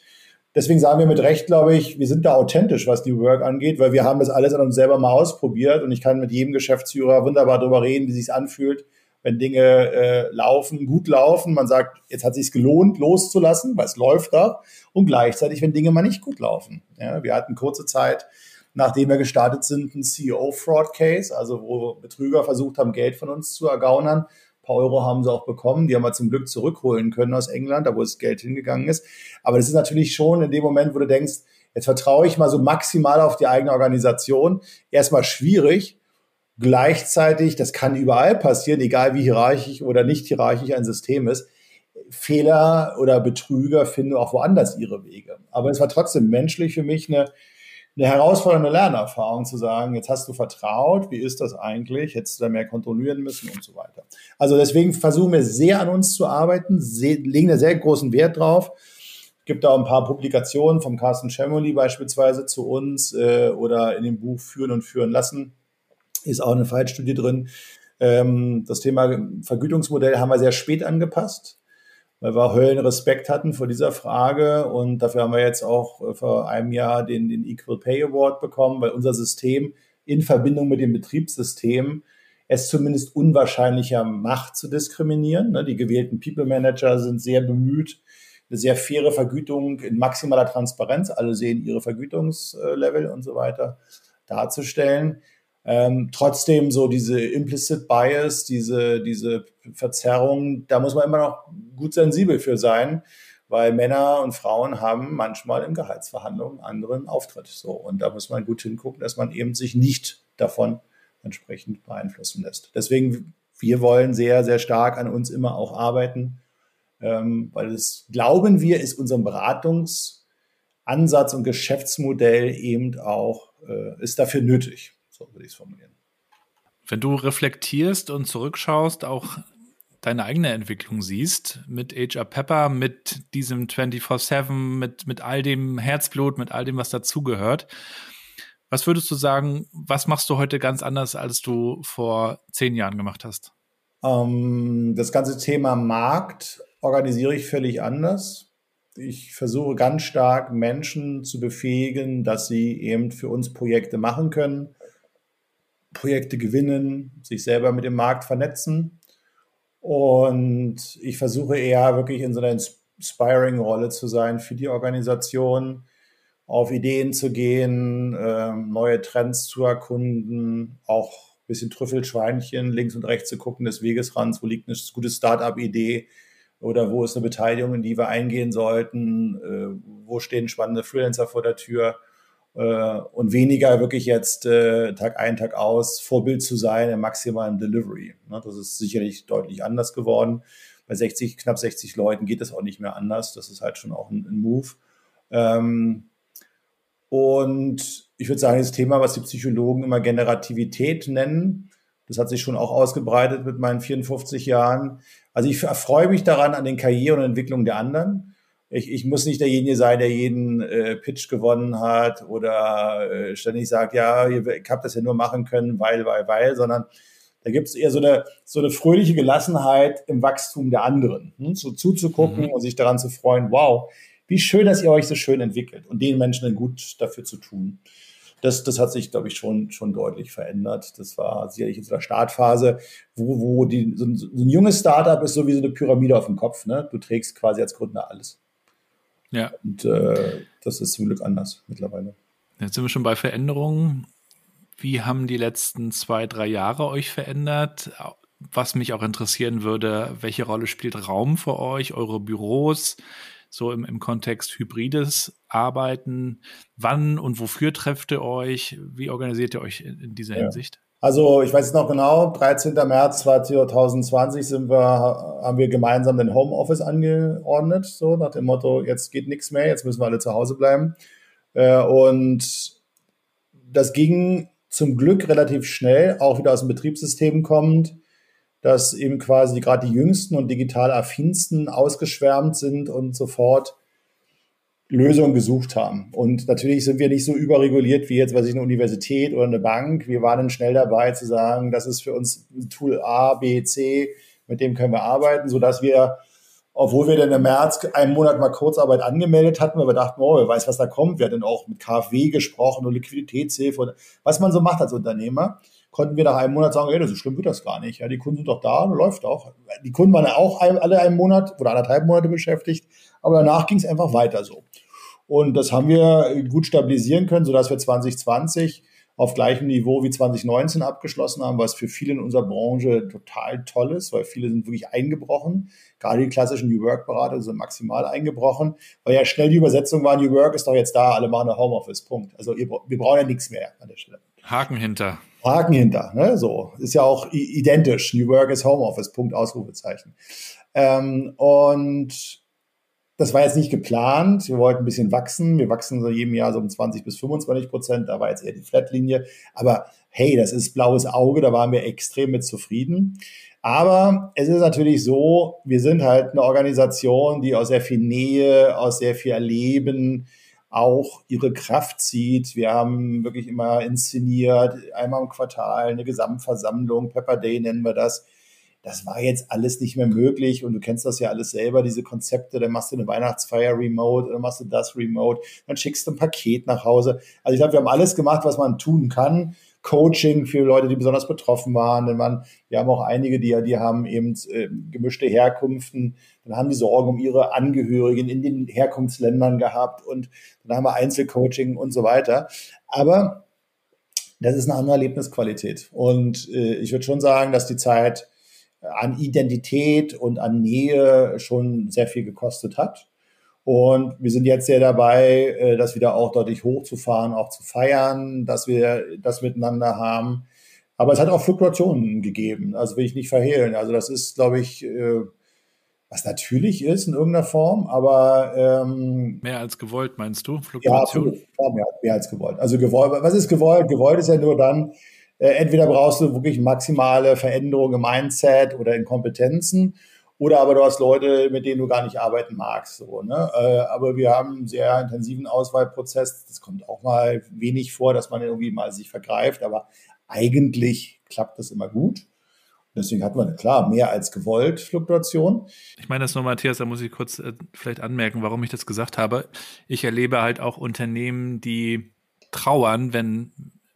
Deswegen sagen wir mit Recht, glaube ich, wir sind da authentisch, was die Work angeht, weil wir haben das alles an uns selber mal ausprobiert und ich kann mit jedem Geschäftsführer wunderbar darüber reden, wie sich anfühlt, wenn Dinge äh, laufen, gut laufen. Man sagt, jetzt hat sich gelohnt, loszulassen, weil es läuft da. Und gleichzeitig, wenn Dinge mal nicht gut laufen. Ja, wir hatten kurze Zeit nachdem wir gestartet sind, ein CEO-Fraud-Case, also wo Betrüger versucht haben, Geld von uns zu ergaunern. Ein paar Euro haben sie auch bekommen, die haben wir zum Glück zurückholen können aus England, da wo das Geld hingegangen ist. Aber das ist natürlich schon in dem Moment, wo du denkst, jetzt vertraue ich mal so maximal auf die eigene Organisation, erstmal schwierig. Gleichzeitig, das kann überall passieren, egal wie hierarchisch oder nicht hierarchisch ein System ist. Fehler oder Betrüger finden auch woanders ihre Wege. Aber es war trotzdem menschlich für mich eine, eine herausfordernde Lernerfahrung zu sagen, jetzt hast du vertraut, wie ist das eigentlich, hättest du da mehr kontrollieren müssen und so weiter. Also deswegen versuchen wir sehr an uns zu arbeiten, legen da sehr großen Wert drauf. Es gibt auch ein paar Publikationen vom Carsten Schemoli beispielsweise zu uns äh, oder in dem Buch Führen und Führen lassen ist auch eine Fallstudie drin. Ähm, das Thema Vergütungsmodell haben wir sehr spät angepasst weil wir Höllenrespekt hatten vor dieser Frage und dafür haben wir jetzt auch äh, vor einem Jahr den, den Equal Pay Award bekommen, weil unser System in Verbindung mit dem Betriebssystem es zumindest unwahrscheinlicher macht zu diskriminieren. Ne, die gewählten People Manager sind sehr bemüht, eine sehr faire Vergütung in maximaler Transparenz, alle sehen ihre Vergütungslevel und so weiter, darzustellen. Ähm, trotzdem so diese implicit Bias, diese, diese Verzerrung, da muss man immer noch gut sensibel für sein, weil Männer und Frauen haben manchmal in Gehaltsverhandlungen anderen Auftritt. So, und da muss man gut hingucken, dass man eben sich nicht davon entsprechend beeinflussen lässt. Deswegen, wir wollen sehr, sehr stark an uns immer auch arbeiten, ähm, weil es, glauben wir, ist unserem Beratungsansatz und Geschäftsmodell eben auch, äh, ist dafür nötig. So würde ich es formulieren.
Wenn du reflektierst und zurückschaust, auch deine eigene Entwicklung siehst mit HR Pepper, mit diesem 24-7, mit, mit all dem Herzblut, mit all dem, was dazugehört. Was würdest du sagen, was machst du heute ganz anders, als du vor zehn Jahren gemacht hast?
Ähm, das ganze Thema Markt organisiere ich völlig anders. Ich versuche ganz stark Menschen zu befähigen, dass sie eben für uns Projekte machen können, Projekte gewinnen, sich selber mit dem Markt vernetzen. Und ich versuche eher wirklich in so einer Inspiring-Rolle zu sein für die Organisation, auf Ideen zu gehen, äh, neue Trends zu erkunden, auch ein bisschen Trüffelschweinchen links und rechts zu gucken des Wegesrands, wo liegt eine gute Start-up-Idee oder wo ist eine Beteiligung, in die wir eingehen sollten, äh, wo stehen spannende Freelancer vor der Tür äh, und weniger wirklich jetzt äh, Tag ein, Tag aus Vorbild zu sein im maximalen Delivery. Ne? Das ist sicherlich deutlich anders geworden. Bei 60, knapp 60 Leuten geht es auch nicht mehr anders. Das ist halt schon auch ein, ein Move. Ähm, und ich würde sagen, das Thema, was die Psychologen immer Generativität nennen, das hat sich schon auch ausgebreitet mit meinen 54 Jahren. Also ich erfreue mich daran an den Karrieren und Entwicklungen der anderen. Ich, ich muss nicht derjenige sein, der jeden äh, Pitch gewonnen hat oder äh, ständig sagt, ja, ich habe das ja nur machen können, weil, weil, weil, sondern da gibt es eher so eine, so eine fröhliche Gelassenheit im Wachstum der anderen. Hm? So zuzugucken mhm. und sich daran zu freuen, wow, wie schön, dass ihr euch so schön entwickelt und den Menschen dann gut dafür zu tun. Das, das hat sich, glaube ich, schon, schon deutlich verändert. Das war sicherlich in so einer Startphase, wo, wo die, so, ein, so ein junges Startup ist so wie so eine Pyramide auf dem Kopf. Ne? Du trägst quasi als Gründer alles.
Ja.
Und äh, das ist zum Glück anders mittlerweile.
Jetzt sind wir schon bei Veränderungen. Wie haben die letzten zwei, drei Jahre euch verändert? Was mich auch interessieren würde, welche Rolle spielt Raum für euch, eure Büros? so im, im Kontext hybrides Arbeiten? Wann und wofür trefft ihr euch? Wie organisiert ihr euch in, in dieser ja. Hinsicht?
Also ich weiß noch genau, 13. März 2020 sind wir, haben wir gemeinsam den Homeoffice angeordnet, so nach dem Motto, jetzt geht nichts mehr, jetzt müssen wir alle zu Hause bleiben. Äh, und das ging zum Glück relativ schnell, auch wieder aus dem Betriebssystem kommend dass eben quasi gerade die Jüngsten und digital affinsten ausgeschwärmt sind und sofort Lösungen gesucht haben. Und natürlich sind wir nicht so überreguliert wie jetzt, was ich, eine Universität oder eine Bank. Wir waren dann schnell dabei zu sagen, das ist für uns Tool A, B, C, mit dem können wir arbeiten, sodass wir, obwohl wir dann im März einen Monat mal Kurzarbeit angemeldet hatten, weil wir dachten, oh, wer weiß, was da kommt. Wir hatten auch mit KfW gesprochen und Liquiditätshilfe und was man so macht als Unternehmer konnten wir nach einem Monat sagen, ey, so schlimm wird das gar nicht. Ja, die Kunden sind doch da, läuft auch. Die Kunden waren ja auch alle einen Monat oder anderthalb Monate beschäftigt, aber danach ging es einfach weiter so. Und das haben wir gut stabilisieren können, sodass wir 2020 auf gleichem Niveau wie 2019 abgeschlossen haben, was für viele in unserer Branche total toll ist, weil viele sind wirklich eingebrochen. Gerade die klassischen New Work-Berater sind maximal eingebrochen, weil ja schnell die Übersetzung war, New Work ist doch jetzt da, alle machen eine Homeoffice, Punkt. Also wir brauchen ja nichts mehr an der Stelle.
Haken hinter.
Haken hinter, ne? So. Ist ja auch identisch. New Work is Homeoffice, Punkt, Ausrufezeichen. Ähm, und das war jetzt nicht geplant. Wir wollten ein bisschen wachsen. Wir wachsen so jedem Jahr so um 20 bis 25 Prozent. Da war jetzt eher die Flatlinie. Aber hey, das ist blaues Auge. Da waren wir extrem mit zufrieden. Aber es ist natürlich so, wir sind halt eine Organisation, die aus sehr viel Nähe, aus sehr viel Erleben, auch ihre Kraft zieht. Wir haben wirklich immer inszeniert, einmal im Quartal eine Gesamtversammlung, Pepper Day nennen wir das. Das war jetzt alles nicht mehr möglich und du kennst das ja alles selber, diese Konzepte, dann machst du eine Weihnachtsfeier remote, dann machst du das remote, dann schickst du ein Paket nach Hause. Also ich glaube, wir haben alles gemacht, was man tun kann, Coaching für Leute, die besonders betroffen waren. Denn man, wir haben auch einige, die, die haben eben äh, gemischte Herkünften. Dann haben die Sorgen um ihre Angehörigen in den Herkunftsländern gehabt und dann haben wir Einzelcoaching und so weiter. Aber das ist eine andere Erlebnisqualität. Und äh, ich würde schon sagen, dass die Zeit an Identität und an Nähe schon sehr viel gekostet hat. Und wir sind jetzt sehr dabei, äh, das wieder auch deutlich hochzufahren, auch zu feiern, dass wir das miteinander haben. Aber es hat auch Fluktuationen gegeben, also will ich nicht verhehlen. Also das ist, glaube ich, äh, was natürlich ist in irgendeiner Form, aber
ähm, mehr als gewollt, meinst du? Fluktuation? Ja,
absolut. mehr, mehr als gewollt. Also gewollt, was ist gewollt? Gewollt ist ja nur dann, entweder brauchst du wirklich maximale Veränderungen im Mindset oder in Kompetenzen, oder aber du hast Leute, mit denen du gar nicht arbeiten magst. So, ne? Äh, aber wir haben einen sehr intensiven Auswahlprozess. Das kommt auch mal wenig vor, dass man irgendwie mal sich vergreift, aber eigentlich klappt das immer gut. Deswegen hat man, klar, mehr als gewollt Fluktuation.
Ich meine das nur, Matthias, da muss ich kurz äh, vielleicht anmerken, warum ich das gesagt habe. Ich erlebe halt auch Unternehmen, die trauern, wenn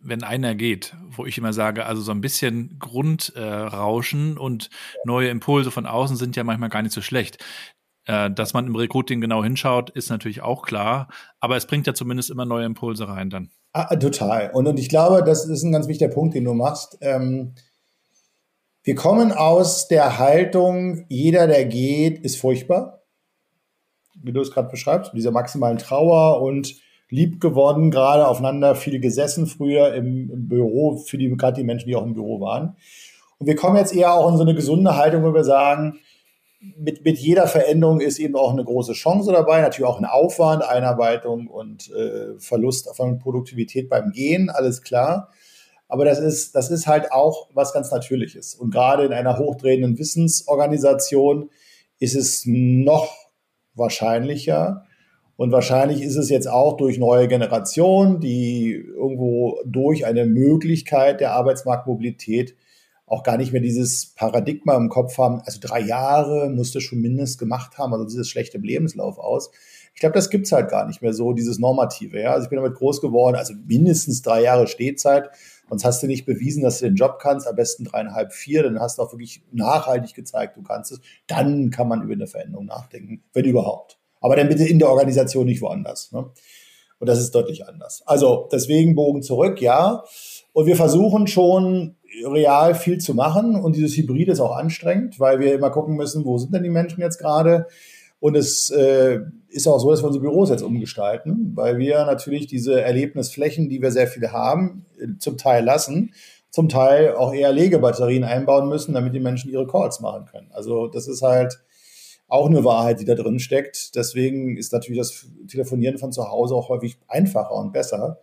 wenn einer geht, wo ich immer sage, also so ein bisschen Grundrauschen äh, und neue Impulse von außen sind ja manchmal gar nicht so schlecht. Äh, dass man im Recruiting genau hinschaut, ist natürlich auch klar, aber es bringt ja zumindest immer neue Impulse rein dann.
Ah, total. Und, und ich glaube, das ist ein ganz wichtiger Punkt, den du machst. Ähm, wir kommen aus der Haltung, jeder, der geht, ist furchtbar. Wie du es gerade beschreibst, mit dieser maximalen Trauer und lieb geworden, gerade aufeinander viel gesessen früher im, im Büro, für die gerade die Menschen, die auch im Büro waren. Und wir kommen jetzt eher auch in so eine gesunde Haltung, wo wir sagen, mit, mit jeder Veränderung ist eben auch eine große Chance dabei, natürlich auch ein Aufwand, Einarbeitung und äh, Verlust von Produktivität beim Gehen, alles klar. Aber das ist, das ist halt auch was ganz Natürliches. Und gerade in einer hochdrehenden Wissensorganisation ist es noch wahrscheinlicher, und wahrscheinlich ist es jetzt auch durch neue Generationen, die irgendwo durch eine Möglichkeit der Arbeitsmarktmobilität auch gar nicht mehr dieses Paradigma im Kopf haben. Also drei Jahre musste schon mindestens gemacht haben, also dieses schlechte Lebenslauf aus. Ich glaube, das gibt's halt gar nicht mehr so, dieses Normative. Ja? Also ich bin damit groß geworden, also mindestens drei Jahre Stehzeit. Sonst hast du nicht bewiesen, dass du den Job kannst, am besten dreieinhalb, vier, dann hast du auch wirklich nachhaltig gezeigt, du kannst es. Dann kann man über eine Veränderung nachdenken, wenn überhaupt. Aber dann bitte in der Organisation, nicht woanders. Ne? Und das ist deutlich anders. Also deswegen Bogen zurück, ja. Und wir versuchen schon real viel zu machen. Und dieses Hybrid ist auch anstrengend, weil wir immer gucken müssen, wo sind denn die Menschen jetzt gerade? Und es äh, ist auch so, dass wir unsere Büros jetzt umgestalten, weil wir natürlich diese Erlebnisflächen, die wir sehr viele haben, zum Teil lassen, zum Teil auch eher Legebatterien einbauen müssen, damit die Menschen ihre Calls machen können. Also das ist halt auch eine Wahrheit, die da drin steckt. Deswegen ist natürlich das Telefonieren von zu Hause auch häufig einfacher und besser.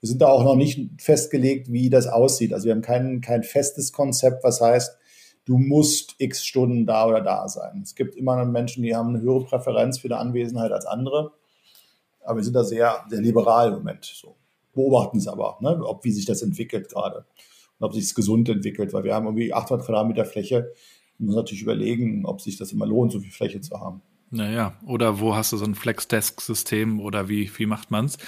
Wir sind da auch noch nicht festgelegt, wie das aussieht. Also wir haben kein, kein festes Konzept, was heißt, du musst x Stunden da oder da sein. Es gibt immer Menschen, die haben eine höhere Präferenz für die Anwesenheit als andere. Aber wir sind da sehr, sehr liberal im Moment. So. Beobachten es aber, ne? ob wie sich das entwickelt gerade und ob sich es gesund entwickelt, weil wir haben irgendwie 800 Quadratmeter Fläche man muss natürlich überlegen, ob sich das immer lohnt, so viel Fläche zu haben.
Naja, oder wo hast du so ein Flex-Desk-System oder wie, wie macht man's?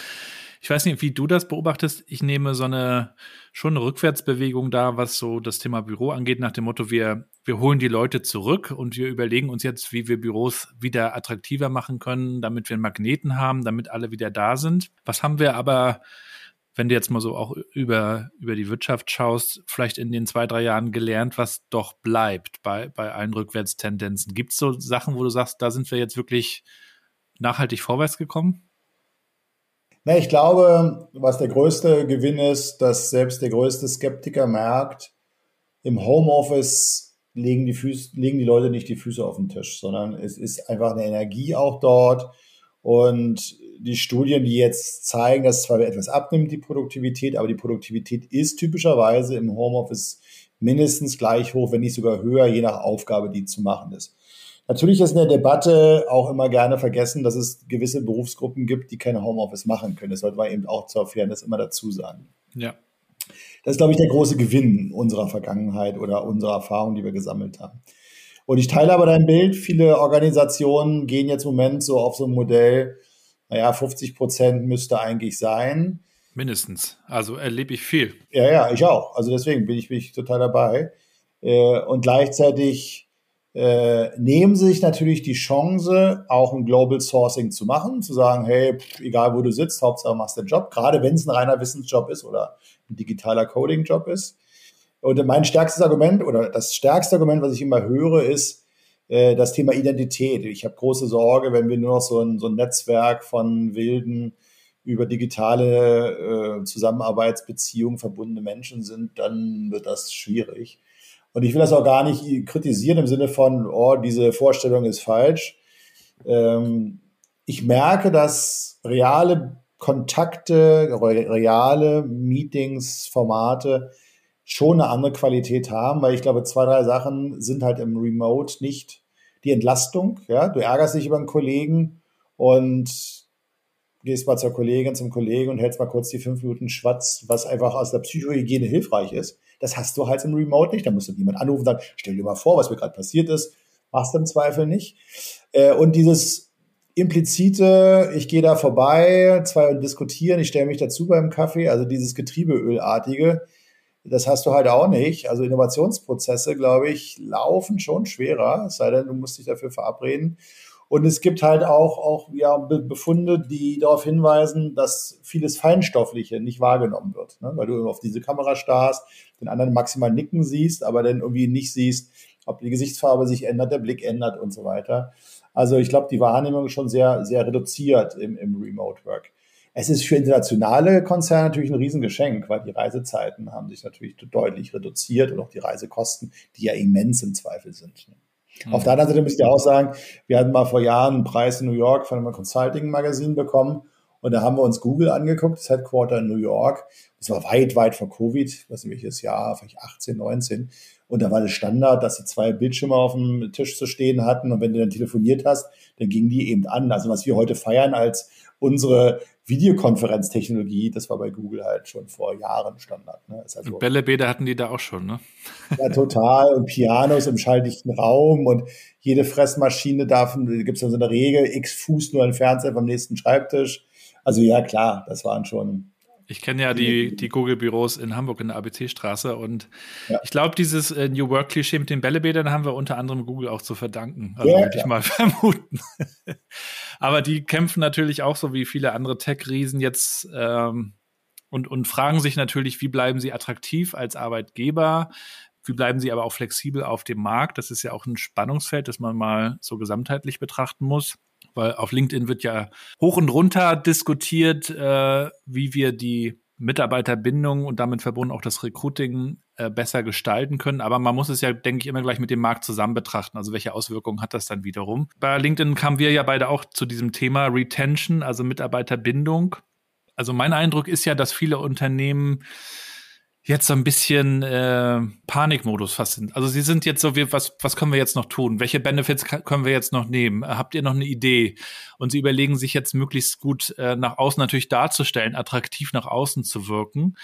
Ich weiß nicht, wie du das beobachtest. Ich nehme so eine schon eine Rückwärtsbewegung da, was so das Thema Büro angeht, nach dem Motto, wir, wir holen die Leute zurück und wir überlegen uns jetzt, wie wir Büros wieder attraktiver machen können, damit wir einen Magneten haben, damit alle wieder da sind. Was haben wir aber wenn du jetzt mal so auch über, über die Wirtschaft schaust, vielleicht in den zwei, drei Jahren gelernt, was doch bleibt bei, bei allen Rückwärtstendenzen? Gibt es so Sachen, wo du sagst, da sind wir jetzt wirklich nachhaltig vorwärts gekommen?
Na, ich glaube, was der größte Gewinn ist, dass selbst der größte Skeptiker merkt, im Homeoffice legen die, Füße, legen die Leute nicht die Füße auf den Tisch, sondern es ist einfach eine Energie auch dort. Und die Studien, die jetzt zeigen, dass zwar etwas abnimmt, die Produktivität, aber die Produktivität ist typischerweise im Homeoffice mindestens gleich hoch, wenn nicht sogar höher, je nach Aufgabe, die zu machen ist. Natürlich ist in der Debatte auch immer gerne vergessen, dass es gewisse Berufsgruppen gibt, die keine Homeoffice machen können. Das sollte man eben auch zur Fairness immer dazu sagen.
Ja.
Das ist, glaube ich, der große Gewinn unserer Vergangenheit oder unserer Erfahrung, die wir gesammelt haben. Und ich teile aber dein Bild. Viele Organisationen gehen jetzt im Moment so auf so ein Modell, naja, 50 Prozent müsste eigentlich sein.
Mindestens. Also erlebe ich viel.
Ja, ja, ich auch. Also deswegen bin ich, bin ich total dabei. Äh, und gleichzeitig äh, nehmen sie sich natürlich die Chance, auch ein Global Sourcing zu machen, zu sagen, hey, pff, egal wo du sitzt, Hauptsache machst den Job, gerade wenn es ein reiner Wissensjob ist oder ein digitaler Coding-Job ist. Und mein stärkstes Argument oder das stärkste Argument, was ich immer höre, ist äh, das Thema Identität. Ich habe große Sorge, wenn wir nur noch so ein, so ein Netzwerk von wilden über digitale äh, Zusammenarbeitsbeziehungen verbundene Menschen sind, dann wird das schwierig. Und ich will das auch gar nicht kritisieren im Sinne von, oh, diese Vorstellung ist falsch. Ähm, ich merke, dass reale Kontakte, reale Meetings, Formate schon eine andere Qualität haben, weil ich glaube, zwei, drei Sachen sind halt im Remote nicht die Entlastung. Ja, du ärgerst dich über einen Kollegen und gehst mal zur Kollegin, zum Kollegen und hältst mal kurz die fünf Minuten Schwatz, was einfach aus der Psychohygiene hilfreich ist. Das hast du halt im Remote nicht. Da musst du niemand anrufen und sagen, stell dir mal vor, was mir gerade passiert ist. Machst du im Zweifel nicht. Äh, und dieses implizite, ich gehe da vorbei, zwei diskutieren, ich stelle mich dazu beim Kaffee, also dieses Getriebeölartige, das hast du halt auch nicht. Also Innovationsprozesse, glaube ich, laufen schon schwerer, sei denn, du musst dich dafür verabreden. Und es gibt halt auch, auch ja, Befunde, die darauf hinweisen, dass vieles Feinstoffliche nicht wahrgenommen wird. Ne? Weil du auf diese Kamera starrst, den anderen maximal nicken siehst, aber dann irgendwie nicht siehst, ob die Gesichtsfarbe sich ändert, der Blick ändert und so weiter. Also ich glaube, die Wahrnehmung ist schon sehr, sehr reduziert im, im Remote Work. Es ist für internationale Konzerne natürlich ein Riesengeschenk, weil die Reisezeiten haben sich natürlich deutlich reduziert und auch die Reisekosten, die ja immens im Zweifel sind. Ne? Auf der anderen Seite müsste ich auch sagen, wir hatten mal vor Jahren einen Preis in New York von einem Consulting-Magazin bekommen und da haben wir uns Google angeguckt, das Headquarter in New York. Das war weit, weit vor Covid, ich weiß nicht welches Jahr, vielleicht 18, 19. Und da war das Standard, dass sie zwei Bildschirme auf dem Tisch zu stehen hatten und wenn du dann telefoniert hast, dann gingen die eben an. Also was wir heute feiern als unsere Videokonferenztechnologie, das war bei Google halt schon vor Jahren Standard. Ne?
Halt und Bällebäder hatten die da auch schon, ne?
Ja, total. Und Pianos im schalldichten Raum und jede Fressmaschine darf, gibt es ja so eine Regel, x Fuß nur ein Fernseher beim nächsten Schreibtisch. Also ja, klar, das waren schon
ich kenne ja die, die Google-Büros in Hamburg in der ABC-Straße und ja. ich glaube, dieses äh, New Work-Klischee mit den Bällebädern haben wir unter anderem Google auch zu verdanken. Also ja, würde ich mal *laughs* vermuten. *laughs* Aber die kämpfen natürlich auch so wie viele andere Tech-Riesen jetzt ähm, und, und fragen sich natürlich, wie bleiben sie attraktiv als Arbeitgeber? Wie bleiben sie aber auch flexibel auf dem Markt? Das ist ja auch ein Spannungsfeld, das man mal so gesamtheitlich betrachten muss weil auf LinkedIn wird ja hoch und runter diskutiert, äh, wie wir die Mitarbeiterbindung und damit verbunden auch das Recruiting äh, besser gestalten können. Aber man muss es ja, denke ich, immer gleich mit dem Markt zusammen betrachten. Also welche Auswirkungen hat das dann wiederum? Bei LinkedIn kamen wir ja beide auch zu diesem Thema Retention, also Mitarbeiterbindung. Also mein Eindruck ist ja, dass viele Unternehmen jetzt so ein bisschen äh, Panikmodus fast sind. Also sie sind jetzt so, wie, was, was können wir jetzt noch tun? Welche Benefits können wir jetzt noch nehmen? Habt ihr noch eine Idee? Und sie überlegen sich jetzt möglichst gut äh, nach außen natürlich darzustellen, attraktiv nach außen zu wirken.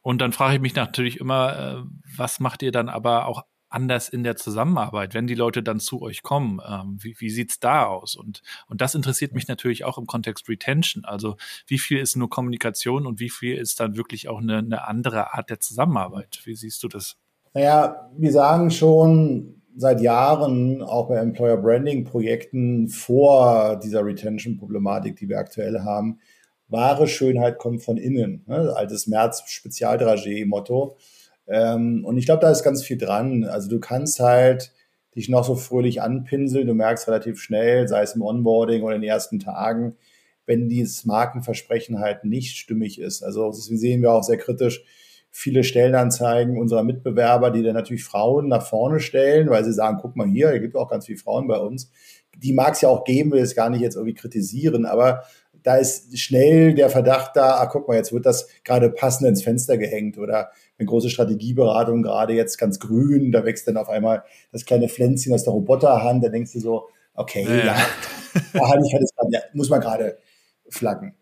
Und dann frage ich mich natürlich immer, äh, was macht ihr dann aber auch anders in der Zusammenarbeit, wenn die Leute dann zu euch kommen? Ähm, wie wie sieht's da aus? Und, und das interessiert mich natürlich auch im Kontext Retention. Also wie viel ist nur Kommunikation und wie viel ist dann wirklich auch eine, eine andere Art der Zusammenarbeit? Wie siehst du das?
Naja, wir sagen schon seit Jahren auch bei Employer Branding Projekten vor dieser Retention-Problematik, die wir aktuell haben, wahre Schönheit kommt von innen. Ne? Altes März-Spezialdragé-Motto. Ähm, und ich glaube, da ist ganz viel dran. Also du kannst halt dich noch so fröhlich anpinseln, du merkst relativ schnell, sei es im Onboarding oder in den ersten Tagen, wenn dieses Markenversprechen halt nicht stimmig ist. Also deswegen sehen wir auch sehr kritisch viele Stellenanzeigen unserer Mitbewerber, die dann natürlich Frauen nach vorne stellen, weil sie sagen, guck mal hier, hier gibt auch ganz viele Frauen bei uns. Die mag es ja auch geben, will es gar nicht jetzt irgendwie kritisieren, aber da ist schnell der Verdacht da, ah, guck mal, jetzt wird das gerade passend ins Fenster gehängt oder eine große Strategieberatung, gerade jetzt ganz grün, da wächst dann auf einmal das kleine Pflänzchen aus der Roboterhand, da denkst du so, okay, ja, ja. da hatte ich halt ja, muss man gerade flaggen.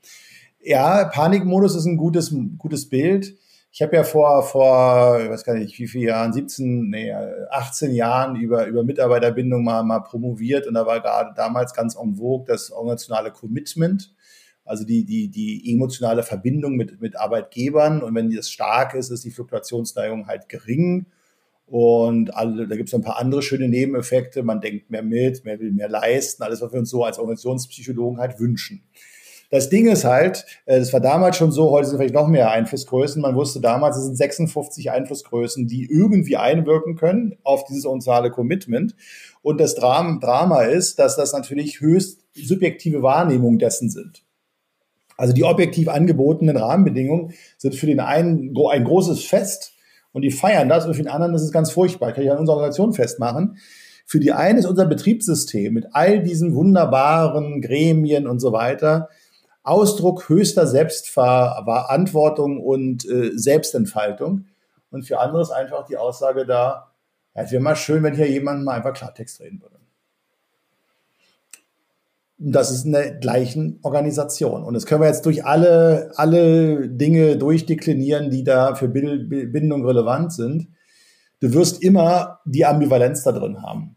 Ja, Panikmodus ist ein gutes, gutes Bild. Ich habe ja vor, vor, ich weiß gar nicht, wie viele Jahren, 17, nee, 18 Jahren über, über Mitarbeiterbindung mal, mal promoviert und da war gerade damals ganz en vogue das organisationale Commitment Also die, die, die emotionale Verbindung mit, mit Arbeitgebern. Und wenn das stark ist, ist die Fluktuationsneigung halt gering. Und alle, da gibt es ein paar andere schöne Nebeneffekte. Man denkt mehr mit, mehr will mehr leisten. Alles, was wir uns so als Organisationspsychologen halt wünschen. Das Ding ist halt, äh, das war damals schon so, heute sind vielleicht noch mehr Einflussgrößen. Man wusste damals, es sind 56 Einflussgrößen, die irgendwie einwirken können auf dieses soziale Commitment. Und das Drama ist, dass das natürlich höchst subjektive Wahrnehmungen dessen sind. Also die objektiv angebotenen Rahmenbedingungen sind für den einen ein großes Fest und die feiern das und für den anderen ist es ganz furchtbar. Kann ich an unserer Organisation festmachen. Für die einen ist unser Betriebssystem mit all diesen wunderbaren Gremien und so weiter Ausdruck höchster Selbstverantwortung und äh, Selbstentfaltung. Und für andere ist einfach die Aussage da, ja, es wäre mal schön, wenn hier jemand mal einfach Klartext reden würde. Das ist in der gleichen Organisation. Und das können wir jetzt durch alle, alle Dinge durchdeklinieren, die da für Bindung relevant sind. Du wirst immer die Ambivalenz da drin haben.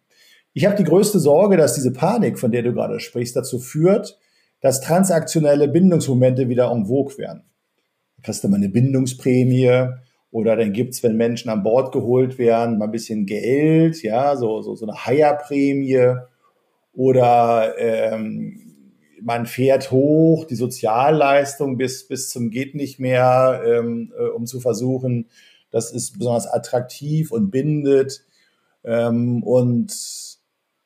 Ich habe die größte Sorge, dass diese Panik, von der du gerade sprichst, dazu führt, dass transaktionelle Bindungsmomente wieder en vogue werden. Da kriegst du mal eine Bindungsprämie oder dann gibt's, wenn Menschen an Bord geholt werden, mal ein bisschen Geld, ja, so, so, so eine Hire-Prämie oder ähm, man fährt hoch die Sozialleistung bis, bis zum geht nicht mehr, ähm, äh, um zu versuchen, das ist besonders attraktiv und bindet. Ähm, und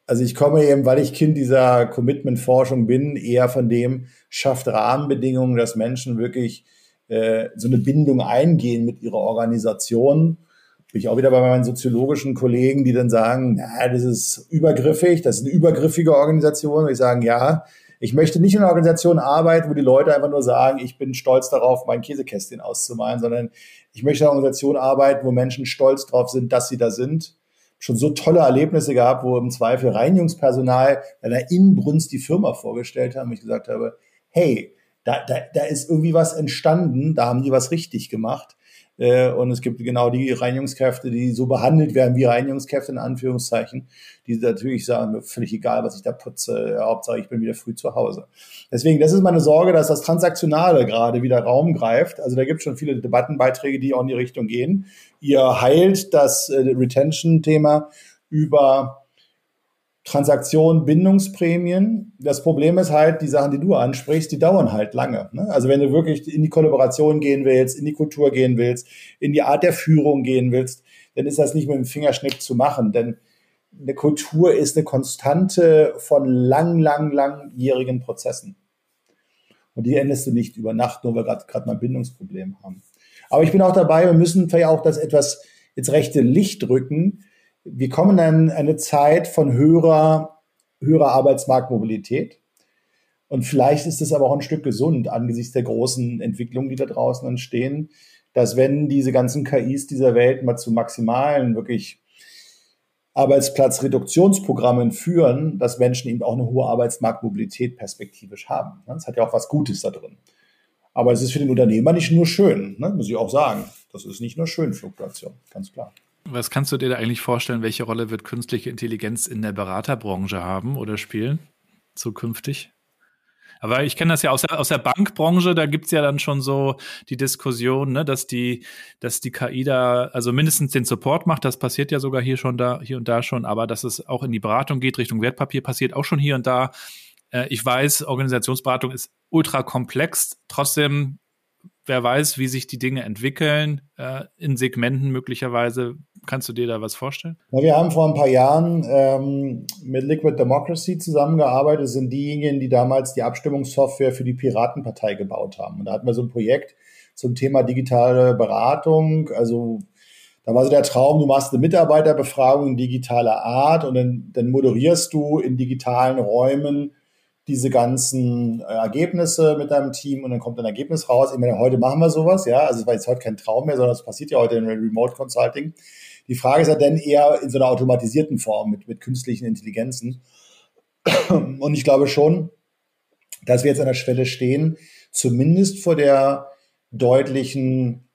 also ich komme eben, weil ich Kind dieser Commitment-Forschung bin, eher von dem, schafft Rahmenbedingungen, dass Menschen wirklich äh, so eine Bindung eingehen mit ihrer Organisation. Bin ich auch wieder bei meinen soziologischen Kollegen, die dann sagen, na, das ist übergriffig, das ist eine übergriffige Organisation. Und ich sagen, ja, ich möchte nicht in einer Organisation arbeiten, wo die Leute einfach nur sagen, ich bin stolz darauf, mein Käsekästchen auszumalen, sondern ich möchte in einer Organisation arbeiten, wo Menschen stolz darauf sind, dass sie da sind schon so tolle Erlebnisse gehabt, wo im Zweifel Reinigungspersonal einer Inbrunst die Firma vorgestellt haben. Ich gesagt habe, hey, da, da, da ist irgendwie was entstanden, da haben die was richtig gemacht. Äh, und es gibt genau die Reinigungskräfte, die so behandelt werden wie Reinigungskräfte in Anführungszeichen, die natürlich sagen, völlig egal, was ich da putze, Hauptsache ich bin wieder früh zu Hause. Deswegen, das ist meine Sorge, dass das Transaktionale gerade wieder Raum greift. Also da gibt es schon viele Debattenbeiträge, die auch in die Richtung gehen. Ihr heilt das äh, Retention-Thema über Transaktionen, Bindungsprämien. Das Problem ist halt, die Sachen, die du ansprichst, die dauern halt lange. Ne? Also wenn du wirklich in die Kollaboration gehen willst, in die Kultur gehen willst, in die Art der Führung gehen willst, dann ist das nicht mit dem Fingerschnipp zu machen. Denn eine Kultur ist eine Konstante von lang, lang, langjährigen Prozessen. Und die endest du nicht über Nacht, nur weil wir gerade mal ein Bindungsproblem haben. Aber ich bin auch dabei, wir müssen vielleicht auch das etwas ins rechte Licht rücken wir kommen in eine Zeit von höherer, höherer Arbeitsmarktmobilität. Und vielleicht ist es aber auch ein Stück gesund angesichts der großen Entwicklungen, die da draußen entstehen, dass wenn diese ganzen KIs dieser Welt mal zu maximalen, wirklich Arbeitsplatzreduktionsprogrammen führen, dass Menschen eben auch eine hohe Arbeitsmarktmobilität perspektivisch haben. Das hat ja auch was Gutes da drin. Aber es ist für den Unternehmer nicht nur schön, ne? muss ich auch sagen. Das ist nicht nur schön, Fluktuation, ganz klar.
Was kannst du dir da eigentlich vorstellen? Welche Rolle wird künstliche Intelligenz in der Beraterbranche haben oder spielen zukünftig? Aber ich kenne das ja aus der, aus der Bankbranche, da gibt's ja dann schon so die Diskussion, ne, dass die, dass die KI da also mindestens den Support macht, das passiert ja sogar hier schon da, hier und da schon, aber dass es auch in die Beratung geht, Richtung Wertpapier passiert auch schon hier und da. Äh, ich weiß, Organisationsberatung ist ultra komplex. Trotzdem wer weiß, wie sich die Dinge entwickeln, äh, in Segmenten möglicherweise. Kannst du dir da was vorstellen?
Ja, wir haben vor ein paar Jahren ähm, mit Liquid Democracy zusammengearbeitet. Das sind diejenigen, die damals die Abstimmungssoftware für die Piratenpartei gebaut haben. Und da hatten wir so ein Projekt zum Thema digitale Beratung. Also da war so der Traum, du machst eine Mitarbeiterbefragung in digitaler Art und dann, dann moderierst du in digitalen Räumen diese ganzen äh, Ergebnisse mit deinem Team und dann kommt ein Ergebnis raus. Ich meine, heute machen wir sowas, ja. Also es war jetzt heute kein Traum mehr, sondern es passiert ja heute in Remote Consulting. Die Frage ist ja dann eher in so einer automatisierten Form mit, mit künstlichen Intelligenzen. Und ich glaube schon, dass wir jetzt an der Schwelle stehen, zumindest vor der deutlichen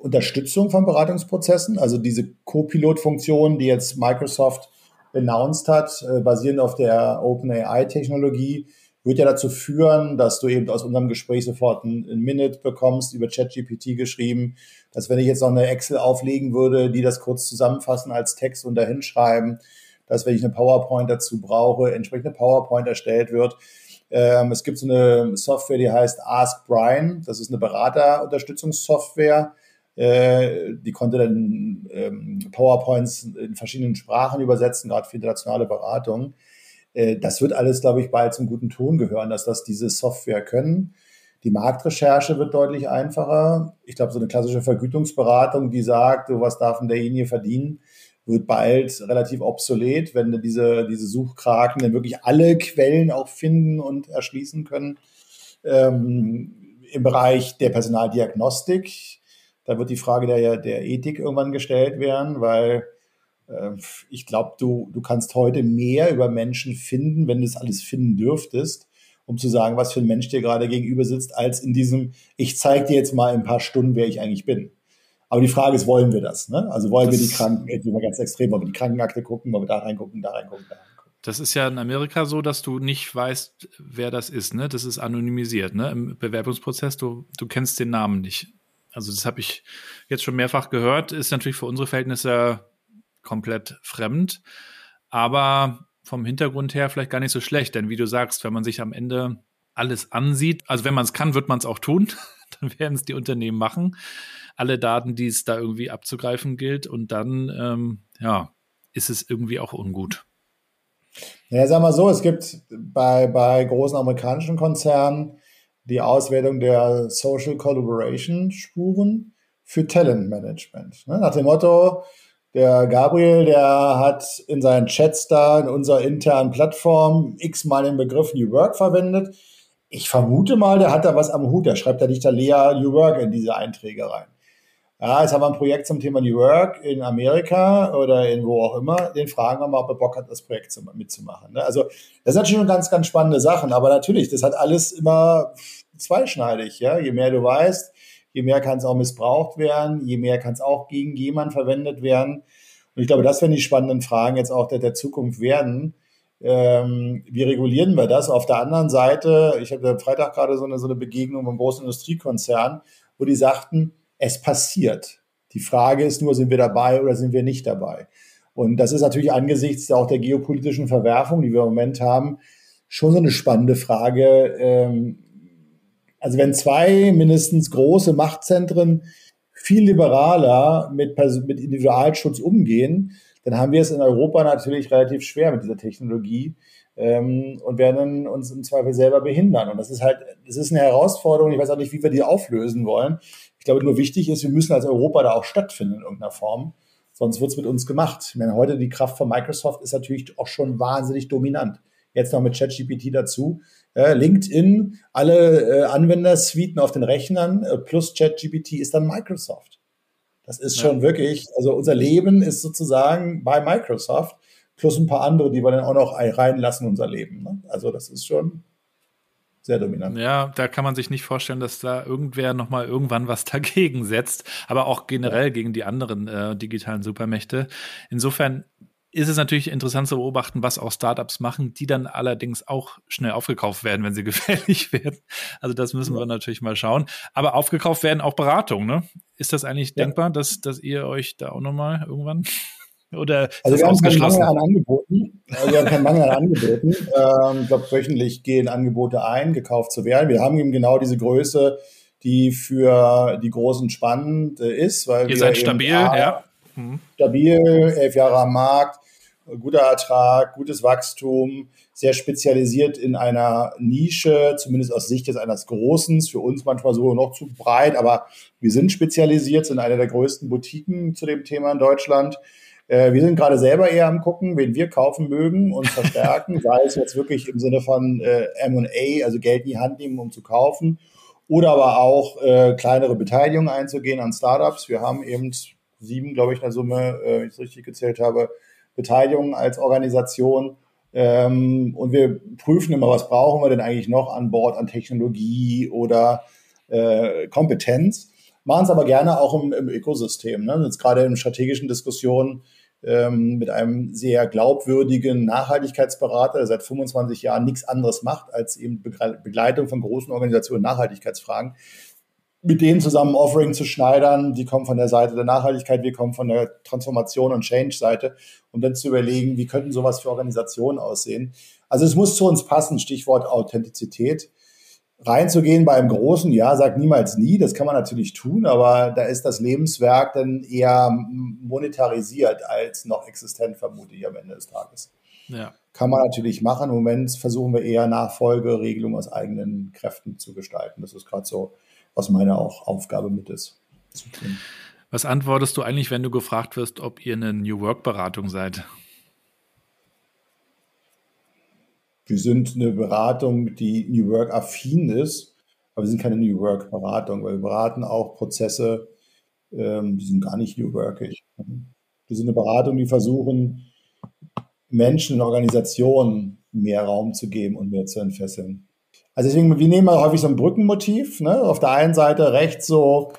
Unterstützung von Beratungsprozessen, also diese Co-Pilot-Funktion, die jetzt Microsoft announced hat, äh, basierend auf der OpenAI-Technologie, wird ja dazu führen, dass du eben aus unserem Gespräch sofort ein, Minute bekommst, über ChatGPT geschrieben, dass wenn ich jetzt noch eine Excel auflegen würde, die das kurz zusammenfassen als Text und dahin schreiben, dass wenn ich eine PowerPoint dazu brauche, entsprechende PowerPoint erstellt wird. Ähm, es gibt so eine Software, die heißt Ask Brian. Das ist eine Beraterunterstützungssoftware. Äh, die konnte dann ähm, PowerPoints in verschiedenen Sprachen übersetzen, gerade für internationale Beratung. Äh, das wird alles, glaube ich, bald zum guten Ton gehören, dass das diese Software können. Die Marktrecherche wird deutlich einfacher. Ich glaube, so eine klassische Vergütungsberatung, die sagt, was darf denn derjenige verdienen, wird bald relativ obsolet, wenn diese, diese Suchkraken dann wirklich alle Quellen auch finden und erschließen können. Ähm, Im Bereich der Personaldiagnostik, da wird die Frage der, der Ethik irgendwann gestellt werden, weil äh, ich glaube, du, du kannst heute mehr über Menschen finden, wenn du es alles finden dürftest, um zu sagen, was für ein Mensch dir gerade gegenüber sitzt, als in diesem, ich zeige dir jetzt mal in ein paar Stunden, wer ich eigentlich bin. Aber die Frage ist, wollen wir das? Ne? Also wollen das wir die Kranken, jetzt mal ganz extrem, wollen wir die Krankenakte gucken, wollen wir da reingucken, da reingucken, da reingucken.
Das ist ja in Amerika so, dass du nicht weißt, wer das ist. Ne? Das ist anonymisiert. Ne? Im Bewerbungsprozess, du, du kennst den Namen nicht. Also das habe ich jetzt schon mehrfach gehört. Ist natürlich für unsere Verhältnisse komplett fremd, aber vom Hintergrund her vielleicht gar nicht so schlecht. Denn wie du sagst, wenn man sich am Ende alles ansieht, also wenn man es kann, wird man es auch tun. *laughs* Dann werden es die Unternehmen machen alle Daten, die es da irgendwie abzugreifen gilt. Und dann, ähm, ja, ist es irgendwie auch ungut.
Ja, sag mal so, es gibt bei, bei großen amerikanischen Konzernen die Auswertung der Social Collaboration Spuren für Talentmanagement. Ne? Nach dem Motto, der Gabriel, der hat in seinen Chats da in unserer internen Plattform x-mal den Begriff New Work verwendet. Ich vermute mal, der hat da was am Hut. Der schreibt da nicht da Lea New Work in diese Einträge rein. Ja, jetzt haben wir ein Projekt zum Thema New Work in Amerika oder in wo auch immer. Den fragen wir mal, ob er Bock hat, das Projekt mitzumachen. Ne? Also, das sind natürlich schon ganz, ganz spannende Sachen. Aber natürlich, das hat alles immer zweischneidig. Ja? Je mehr du weißt, je mehr kann es auch missbraucht werden, je mehr kann es auch gegen jemanden verwendet werden. Und ich glaube, das werden die spannenden Fragen jetzt auch der, der Zukunft werden. Ähm, wie regulieren wir das? Auf der anderen Seite, ich hatte Freitag gerade so eine, so eine Begegnung mit einem großen Industriekonzern, wo die sagten, es passiert. Die Frage ist nur, sind wir dabei oder sind wir nicht dabei? Und das ist natürlich angesichts auch der geopolitischen Verwerfung, die wir im Moment haben, schon so eine spannende Frage. Ähm, also wenn zwei mindestens große Machtzentren viel liberaler mit, mit Individualschutz umgehen, dann haben wir es in Europa natürlich relativ schwer mit dieser Technologie ähm, und werden uns im Zweifel selber behindern. Und das ist halt, das ist eine Herausforderung. Ich weiß auch nicht, wie wir die auflösen wollen. Ich glaube, nur wichtig ist, wir müssen als Europa da auch stattfinden in irgendeiner Form. Sonst wird es mit uns gemacht. Ich meine, heute die Kraft von Microsoft ist natürlich auch schon wahnsinnig dominant. Jetzt noch mit ChatGPT dazu. Äh, LinkedIn, alle äh, Anwendersuiten auf den Rechnern äh, plus ChatGPT ist dann Microsoft. Das ist schon ja. wirklich, also unser Leben ist sozusagen bei Microsoft plus ein paar andere, die wir dann auch noch reinlassen in unser Leben. Ne? Also das ist schon sehr dominant.
Ja, da kann man sich nicht vorstellen, dass da irgendwer nochmal irgendwann was dagegen setzt, aber auch generell gegen die anderen äh, digitalen Supermächte. Insofern ist es natürlich interessant zu beobachten, was auch Startups machen, die dann allerdings auch schnell aufgekauft werden, wenn sie *laughs* gefährlich werden. Also das müssen ja. wir natürlich mal schauen. Aber aufgekauft werden auch Beratungen, ne? Ist das eigentlich ja. denkbar, dass, dass ihr euch da auch nochmal irgendwann *laughs* oder
also wir haben keinen Mangel an Angeboten. Wir haben keinen Mangel an Angeboten. Ähm, ich glaube, wöchentlich gehen Angebote ein, gekauft zu werden. Wir haben eben genau diese Größe, die für die Großen spannend äh, ist. Weil
Ihr seid stabil, ja.
Mhm. Stabil, elf Jahre am Markt, guter Ertrag, gutes Wachstum, sehr spezialisiert in einer Nische, zumindest aus Sicht des eines Großen, für uns manchmal so noch zu breit, aber wir sind spezialisiert, sind einer der größten Boutiquen zu dem Thema in Deutschland. Äh, wir sind gerade selber eher am gucken, wen wir kaufen mögen und verstärken, *laughs* sei es jetzt wirklich im Sinne von äh, M&A, also Geld in die Hand nehmen, um zu kaufen, oder aber auch äh, kleinere Beteiligungen einzugehen an Startups. Wir haben eben sieben, glaube ich, in der Summe, äh, wenn ich es richtig gezählt habe, Beteiligungen als Organisation. Ähm, und wir prüfen immer, was brauchen wir denn eigentlich noch an Bord an Technologie oder äh, Kompetenz machen es aber gerne auch im, im Ökosystem. Ne? Jetzt gerade in strategischen Diskussionen ähm, mit einem sehr glaubwürdigen Nachhaltigkeitsberater, der seit 25 Jahren nichts anderes macht, als eben Begleitung von großen Organisationen Nachhaltigkeitsfragen. Mit denen zusammen Offering zu schneidern, die kommen von der Seite der Nachhaltigkeit, wir kommen von der Transformation und Change-Seite, um dann zu überlegen, wie könnten sowas für Organisationen aussehen. Also es muss zu uns passen, Stichwort Authentizität reinzugehen bei einem großen, ja, sagt niemals nie, das kann man natürlich tun, aber da ist das Lebenswerk dann eher monetarisiert als noch existent, vermute ich am Ende des Tages. Ja. Kann man natürlich machen. Im Moment versuchen wir eher Nachfolgeregelungen aus eigenen Kräften zu gestalten. Das ist gerade so, was meine auch Aufgabe mit ist.
Was antwortest du eigentlich, wenn du gefragt wirst, ob ihr eine New Work Beratung seid?
Wir sind eine Beratung, die New Work affin ist, aber wir sind keine New Work Beratung, weil wir beraten auch Prozesse, ähm, die sind gar nicht New Workig. Wir sind eine Beratung, die versuchen, Menschen in Organisationen mehr Raum zu geben und mehr zu entfesseln. Also deswegen, wir nehmen häufig so ein Brückenmotiv. Ne? Auf der einen Seite rechts so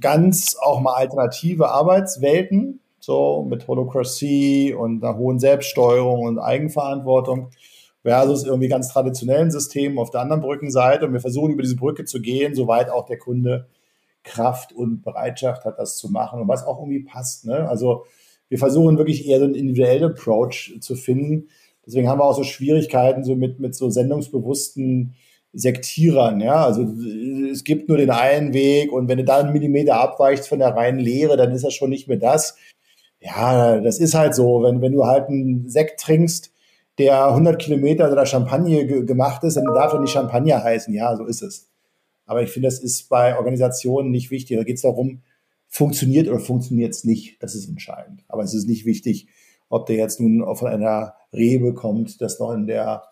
ganz auch mal alternative Arbeitswelten, so mit Holocracy und einer hohen Selbststeuerung und Eigenverantwortung versus irgendwie ganz traditionellen Systemen auf der anderen Brückenseite. Und wir versuchen über diese Brücke zu gehen, soweit auch der Kunde Kraft und Bereitschaft hat, das zu machen und was auch irgendwie passt. Ne? Also wir versuchen wirklich eher so einen individuellen Approach zu finden. Deswegen haben wir auch so Schwierigkeiten so mit, mit so sendungsbewussten Sektierern. Ja? Also es gibt nur den einen Weg und wenn du da einen Millimeter abweichst von der reinen Lehre, dann ist das schon nicht mehr das. Ja, das ist halt so. Wenn, wenn du halt einen Sekt trinkst, der 100 Kilometer oder Champagner gemacht ist, dann darf er nicht Champagner heißen. Ja, so ist es. Aber ich finde, das ist bei Organisationen nicht wichtig. Da geht es darum, funktioniert oder funktioniert es nicht. Das ist entscheidend. Aber es ist nicht wichtig, ob der jetzt nun von einer Rebe kommt, das noch in der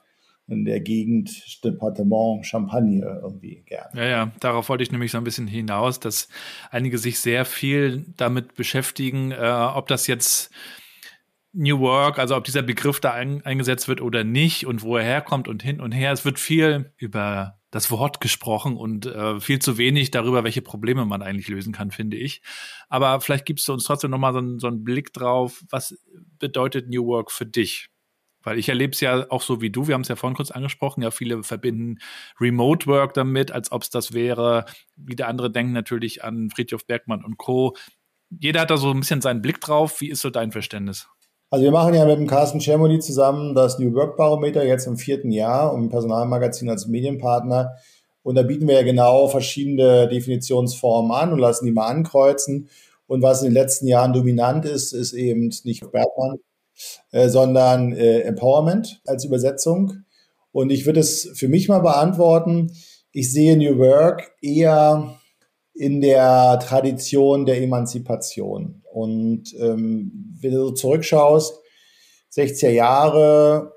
in der Gegend Departement Champagne irgendwie gern.
Ja, ja, darauf wollte ich nämlich so ein bisschen hinaus, dass einige sich sehr viel damit beschäftigen, äh, ob das jetzt New Work, also ob dieser Begriff da ein, eingesetzt wird oder nicht und wo er herkommt und hin und her. Es wird viel über das Wort gesprochen und äh, viel zu wenig darüber, welche Probleme man eigentlich lösen kann, finde ich. Aber vielleicht gibst du uns trotzdem nochmal so, so einen Blick drauf, was bedeutet New Work für dich? Weil ich erlebe es ja auch so wie du, wir haben es ja vorhin kurz angesprochen, ja, viele verbinden Remote Work damit, als ob es das wäre. Wieder andere denken natürlich an Friedhof Bergmann und Co. Jeder hat da so ein bisschen seinen Blick drauf. Wie ist so dein Verständnis?
Also wir machen ja mit dem Carsten Schermoli zusammen das New Work Barometer jetzt im vierten Jahr und Personalmagazin als Medienpartner. Und da bieten wir ja genau verschiedene Definitionsformen an und lassen die mal ankreuzen. Und was in den letzten Jahren dominant ist, ist eben nicht Bergmann, äh, sondern äh, Empowerment als Übersetzung. Und ich würde es für mich mal beantworten. Ich sehe New Work eher in der Tradition der Emanzipation. Und ähm, wenn du so zurückschaust, 60er Jahre,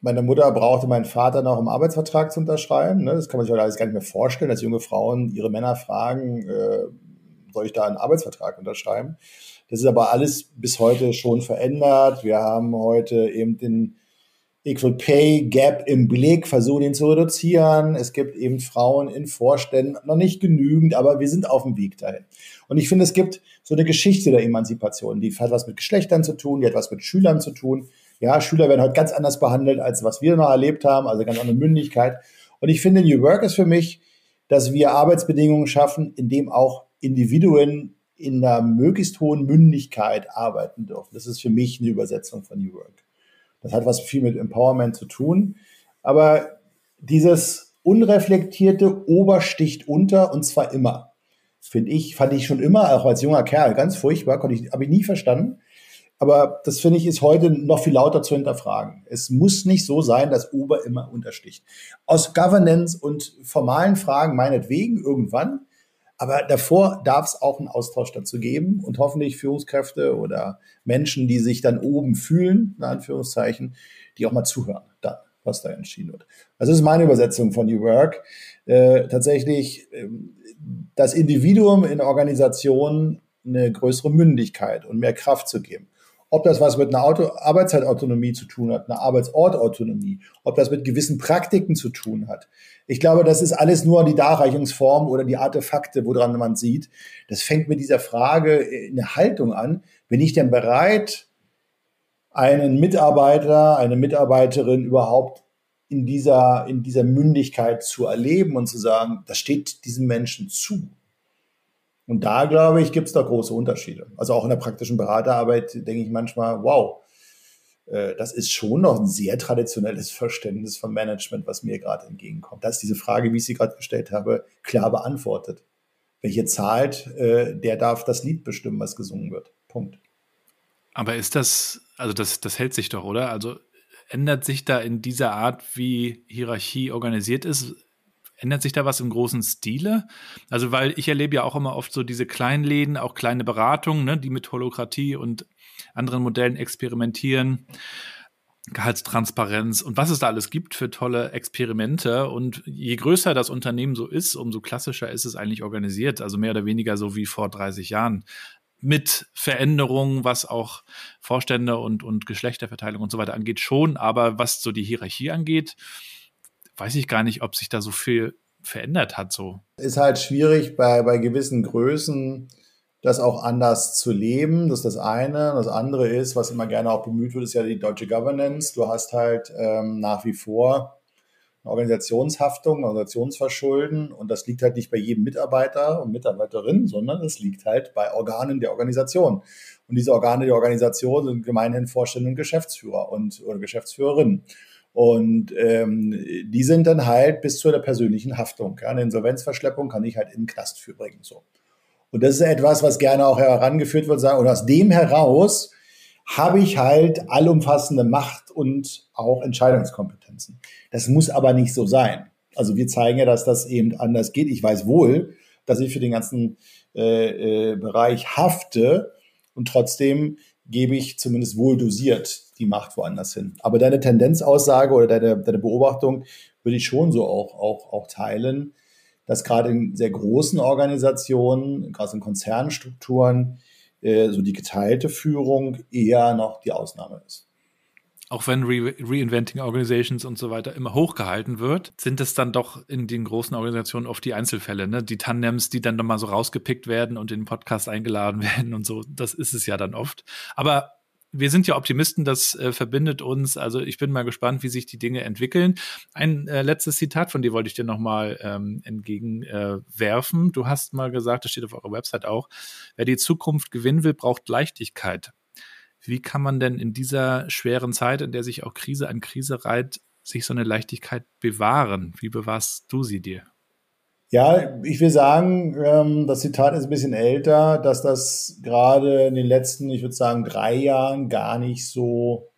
meine Mutter brauchte meinen Vater noch, um Arbeitsvertrag zu unterschreiben. Ne? Das kann man sich heute alles gar nicht mehr vorstellen, dass junge Frauen ihre Männer fragen, äh, soll ich da einen Arbeitsvertrag unterschreiben? Das ist aber alles bis heute schon verändert. Wir haben heute eben den Equal Pay Gap im Blick, versuchen ihn zu reduzieren. Es gibt eben Frauen in Vorständen, noch nicht genügend, aber wir sind auf dem Weg dahin. Und ich finde, es gibt so eine Geschichte der Emanzipation, die hat was mit Geschlechtern zu tun, die hat was mit Schülern zu tun. Ja, Schüler werden heute ganz anders behandelt, als was wir noch erlebt haben, also ganz andere Mündigkeit. Und ich finde, New Work ist für mich, dass wir Arbeitsbedingungen schaffen, in dem auch Individuen in einer möglichst hohen Mündigkeit arbeiten dürfen. Das ist für mich eine Übersetzung von New Work. Das hat was viel mit Empowerment zu tun. Aber dieses unreflektierte Obersticht unter und zwar immer. Finde ich, fand ich schon immer, auch als junger Kerl, ganz furchtbar, ich, habe ich nie verstanden. Aber das finde ich ist heute noch viel lauter zu hinterfragen. Es muss nicht so sein, dass Ober immer untersticht. Aus Governance und formalen Fragen meinetwegen irgendwann, aber davor darf es auch einen Austausch dazu geben und hoffentlich Führungskräfte oder Menschen, die sich dann oben fühlen, in Anführungszeichen, die auch mal zuhören, dann, was da entschieden wird. Also das ist meine Übersetzung von New Work. Äh, tatsächlich äh, das Individuum in Organisationen eine größere Mündigkeit und mehr Kraft zu geben. Ob das was mit einer Auto Arbeitszeitautonomie zu tun hat, einer Arbeitsortautonomie, ob das mit gewissen Praktiken zu tun hat. Ich glaube, das ist alles nur die Darreichungsform oder die Artefakte, woran man sieht. Das fängt mit dieser Frage eine Haltung an, bin ich denn bereit, einen Mitarbeiter, eine Mitarbeiterin überhaupt in dieser, in dieser Mündigkeit zu erleben und zu sagen, das steht diesem Menschen zu. Und da, glaube ich, gibt es da große Unterschiede. Also auch in der praktischen Beraterarbeit denke ich manchmal, wow, äh, das ist schon noch ein sehr traditionelles Verständnis von Management, was mir gerade entgegenkommt. Da ist diese Frage, wie ich sie gerade gestellt habe, klar beantwortet. Welche zahlt, äh, der darf das Lied bestimmen, was gesungen wird. Punkt.
Aber ist das, also das, das hält sich doch, oder? Also ändert sich da in dieser Art, wie Hierarchie organisiert ist, ändert sich da was im großen Stile? Also, weil ich erlebe ja auch immer oft so diese kleinen Läden, auch kleine Beratungen, ne, die mit Holokratie und anderen Modellen experimentieren. Gehaltstransparenz und was es da alles gibt für tolle Experimente. Und je größer das Unternehmen so ist, umso klassischer ist es eigentlich organisiert. Also mehr oder weniger so wie vor 30 Jahren. Mit Veränderungen, was auch Vorstände und, und Geschlechterverteilung und so weiter angeht, schon. Aber was so die Hierarchie angeht, weiß ich gar nicht, ob sich da so viel verändert hat. So.
Ist halt schwierig bei, bei gewissen Größen das auch anders zu leben. Das ist das eine. Das andere ist, was immer gerne auch bemüht wird, ist ja die deutsche Governance. Du hast halt ähm, nach wie vor eine Organisationshaftung, Organisationsverschulden und das liegt halt nicht bei jedem Mitarbeiter und Mitarbeiterin, sondern es liegt halt bei Organen der Organisation. Und diese Organe der Organisation sind gemeinhin Vorstände und Geschäftsführer und oder Geschäftsführerinnen. Und ähm, die sind dann halt bis zu der persönlichen Haftung. Ja. Eine Insolvenzverschleppung kann ich halt in den Knast für bringen. So. Und das ist etwas, was gerne auch herangeführt wird, und aus dem heraus habe ich halt allumfassende Macht und auch Entscheidungskompetenzen. Das muss aber nicht so sein. Also wir zeigen ja, dass das eben anders geht. Ich weiß wohl, dass ich für den ganzen äh, äh, Bereich hafte und trotzdem gebe ich zumindest wohl dosiert die Macht woanders hin. Aber deine Tendenzaussage oder deine, deine Beobachtung würde ich schon so auch, auch, auch teilen, dass gerade in sehr großen Organisationen, gerade in Konzernstrukturen, äh, so die geteilte Führung eher noch die Ausnahme ist.
Auch wenn Re Reinventing Organizations und so weiter immer hochgehalten wird, sind es dann doch in den großen Organisationen oft die Einzelfälle, ne? Die Tandems, die dann nochmal so rausgepickt werden und in den Podcast eingeladen *laughs* werden und so. Das ist es ja dann oft. Aber wir sind ja Optimisten, das äh, verbindet uns. Also ich bin mal gespannt, wie sich die Dinge entwickeln. Ein äh, letztes Zitat von dir wollte ich dir nochmal ähm, entgegenwerfen. Äh, du hast mal gesagt, das steht auf eurer Website auch, wer die Zukunft gewinnen will, braucht Leichtigkeit. Wie kann man denn in dieser schweren Zeit, in der sich auch Krise an Krise reiht, sich so eine Leichtigkeit bewahren? Wie bewahrst du sie dir?
Ja, ich will sagen, ähm, das Zitat ist ein bisschen älter, dass das gerade in den letzten, ich würde sagen, drei Jahren gar nicht so,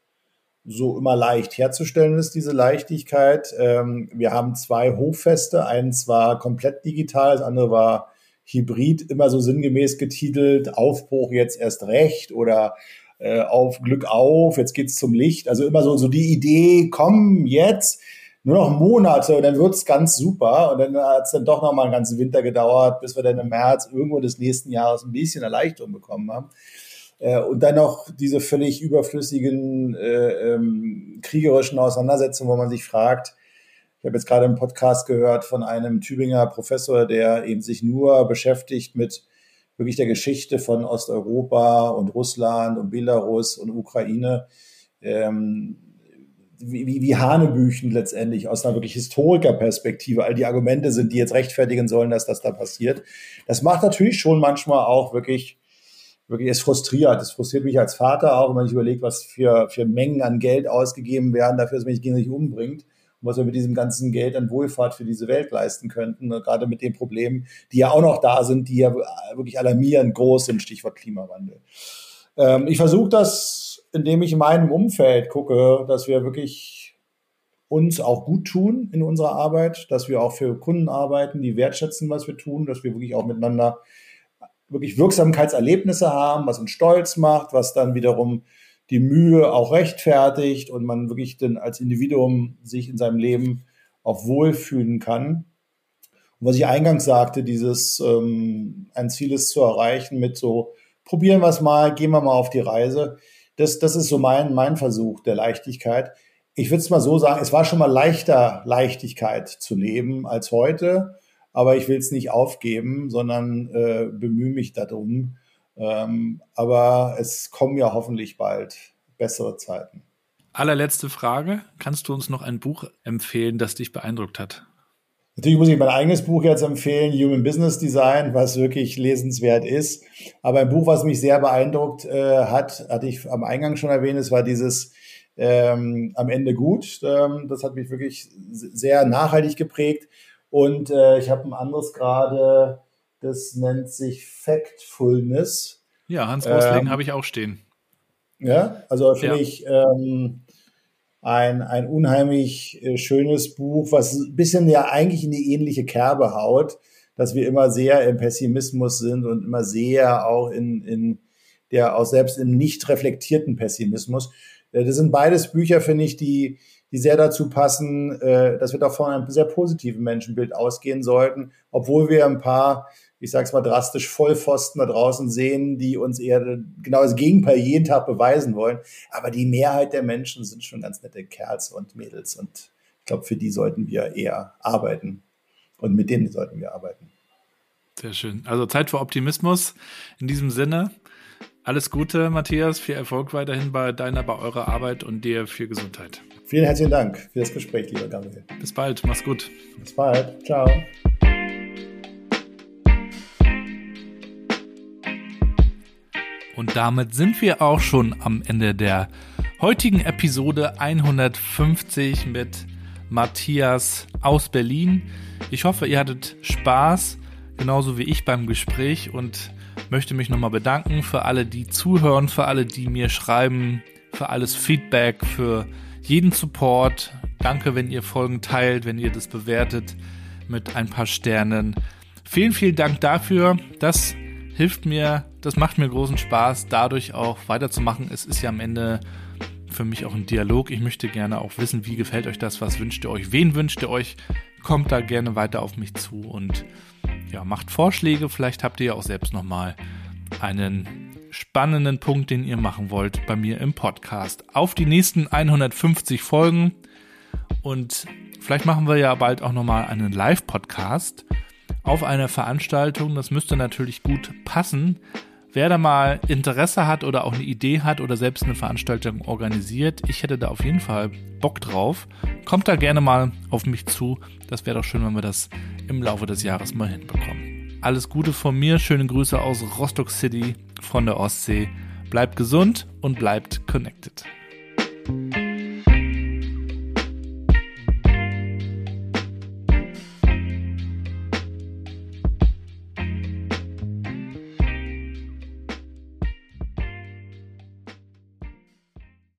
so immer leicht herzustellen ist, diese Leichtigkeit. Ähm, wir haben zwei Hochfeste, eins war komplett digital, das andere war hybrid, immer so sinngemäß getitelt, Aufbruch jetzt erst recht oder äh, auf Glück auf, jetzt geht's zum Licht. Also immer so, so die Idee, komm jetzt nur noch Monate und dann wird's ganz super. Und dann hat's dann doch noch mal einen ganzen Winter gedauert, bis wir dann im März irgendwo des nächsten Jahres ein bisschen Erleichterung bekommen haben. Äh, und dann noch diese völlig überflüssigen äh, ähm, kriegerischen Auseinandersetzungen, wo man sich fragt, ich habe jetzt gerade einen Podcast gehört von einem Tübinger Professor, der eben sich nur beschäftigt mit wirklich der Geschichte von Osteuropa und Russland und Belarus und Ukraine. Ähm, wie, wie Hanebüchen letztendlich aus einer wirklich Historikerperspektive all die Argumente sind, die jetzt rechtfertigen sollen, dass das da passiert. Das macht natürlich schon manchmal auch wirklich, wirklich, es frustriert. Es frustriert mich als Vater auch, wenn man sich überlegt, was für, für Mengen an Geld ausgegeben werden, dafür, dass man sich gegenseitig umbringt und was wir mit diesem ganzen Geld an Wohlfahrt für diese Welt leisten könnten. gerade mit den Problemen, die ja auch noch da sind, die ja wirklich alarmierend groß sind, Stichwort Klimawandel. Ähm, ich versuche das indem ich in meinem Umfeld gucke, dass wir wirklich uns auch gut tun in unserer Arbeit, dass wir auch für Kunden arbeiten, die wertschätzen, was wir tun, dass wir wirklich auch miteinander wirklich Wirksamkeitserlebnisse haben, was uns stolz macht, was dann wiederum die Mühe auch rechtfertigt und man wirklich dann als Individuum sich in seinem Leben auch wohlfühlen kann. Und was ich eingangs sagte, dieses ähm, ein Ziel ist zu erreichen mit so, probieren wir es mal, gehen wir mal auf die Reise das, das ist so mein, mein Versuch der Leichtigkeit. Ich würde es mal so sagen, es war schon mal leichter, Leichtigkeit zu leben als heute, aber ich will es nicht aufgeben, sondern äh, bemühe mich darum, Ähm, aber es kommen ja hoffentlich bald bessere Zeiten.
Allerletzte Frage. Kannst du uns noch ein Buch empfehlen, das dich beeindruckt hat?
Natürlich muss ich mein eigenes Buch jetzt empfehlen, Human Business Design, was wirklich lesenswert ist. Aber ein Buch, was mich sehr beeindruckt äh, hat, hatte ich am Eingang schon erwähnt, es war dieses ähm, Am Ende gut. Ähm, das hat mich wirklich sehr nachhaltig geprägt. Und äh, ich habe ein anderes gerade, das nennt sich Factfulness.
Ja, Hans Rosling ähm, habe ich auch stehen.
Ja, also finde ja. ich ähm, ein, ein unheimlich äh, schönes Buch, was ein bisschen ja eigentlich in die ähnliche Kerbe haut, dass wir immer sehr im Pessimismus sind und immer sehr auch in, in der auch selbst im nicht reflektierten Pessimismus. Äh, das sind beides Bücher, finde ich, die, die sehr dazu passen, äh, dass wir da von einem sehr positiven Menschenbild ausgehen sollten, obwohl wir ein paar ich sag's mal drastisch, Vollpfosten da draußen sehen, die uns eher genau das Gegenteil jeden Tag beweisen wollen. Aber die Mehrheit der Menschen sind schon ganz nette Kerls und Mädels und ich glaube, für die sollten wir eher arbeiten und mit denen sollten wir arbeiten.
Sehr schön. Also Zeit für Optimismus. In diesem Sinne, alles Gute, Matthias. Viel Erfolg weiterhin bei deiner, bei eurer Arbeit und dir viel Gesundheit.
Vielen herzlichen Dank für das Gespräch, lieber Gabriel.
Bis bald. Mach's gut.
Bis bald. Ciao.
Und damit sind wir auch schon am Ende der heutigen Episode 150 mit Matthias aus Berlin. Ich hoffe, ihr hattet Spaß, genauso wie ich beim Gespräch und möchte mich nochmal bedanken für alle, die zuhören, für alle, die mir schreiben, für alles Feedback, für jeden Support. Danke, wenn ihr Folgen teilt, wenn ihr das bewertet mit ein paar Sternen. Vielen, vielen Dank dafür. Das hilft mir, das macht mir großen Spaß, dadurch auch weiterzumachen. Es ist ja am Ende für mich auch ein Dialog. Ich möchte gerne auch wissen, wie gefällt euch das, was wünscht ihr euch, wen wünscht ihr euch, kommt da gerne weiter auf mich zu und ja, macht Vorschläge. Vielleicht habt ihr ja auch selbst nochmal einen spannenden Punkt, den ihr machen wollt bei mir im Podcast. Auf die nächsten 150 Folgen und vielleicht machen wir ja bald auch nochmal einen Live-Podcast auf einer Veranstaltung. Das müsste natürlich gut passen. Wer da mal Interesse hat oder auch eine Idee hat oder selbst eine Veranstaltung organisiert, ich hätte da auf jeden Fall Bock drauf. Kommt da gerne mal auf mich zu. Das wäre doch schön, wenn wir das im Laufe des Jahres mal hinbekommen. Alles Gute von mir, schöne Grüße aus Rostock City von der Ostsee. Bleibt gesund und bleibt connected.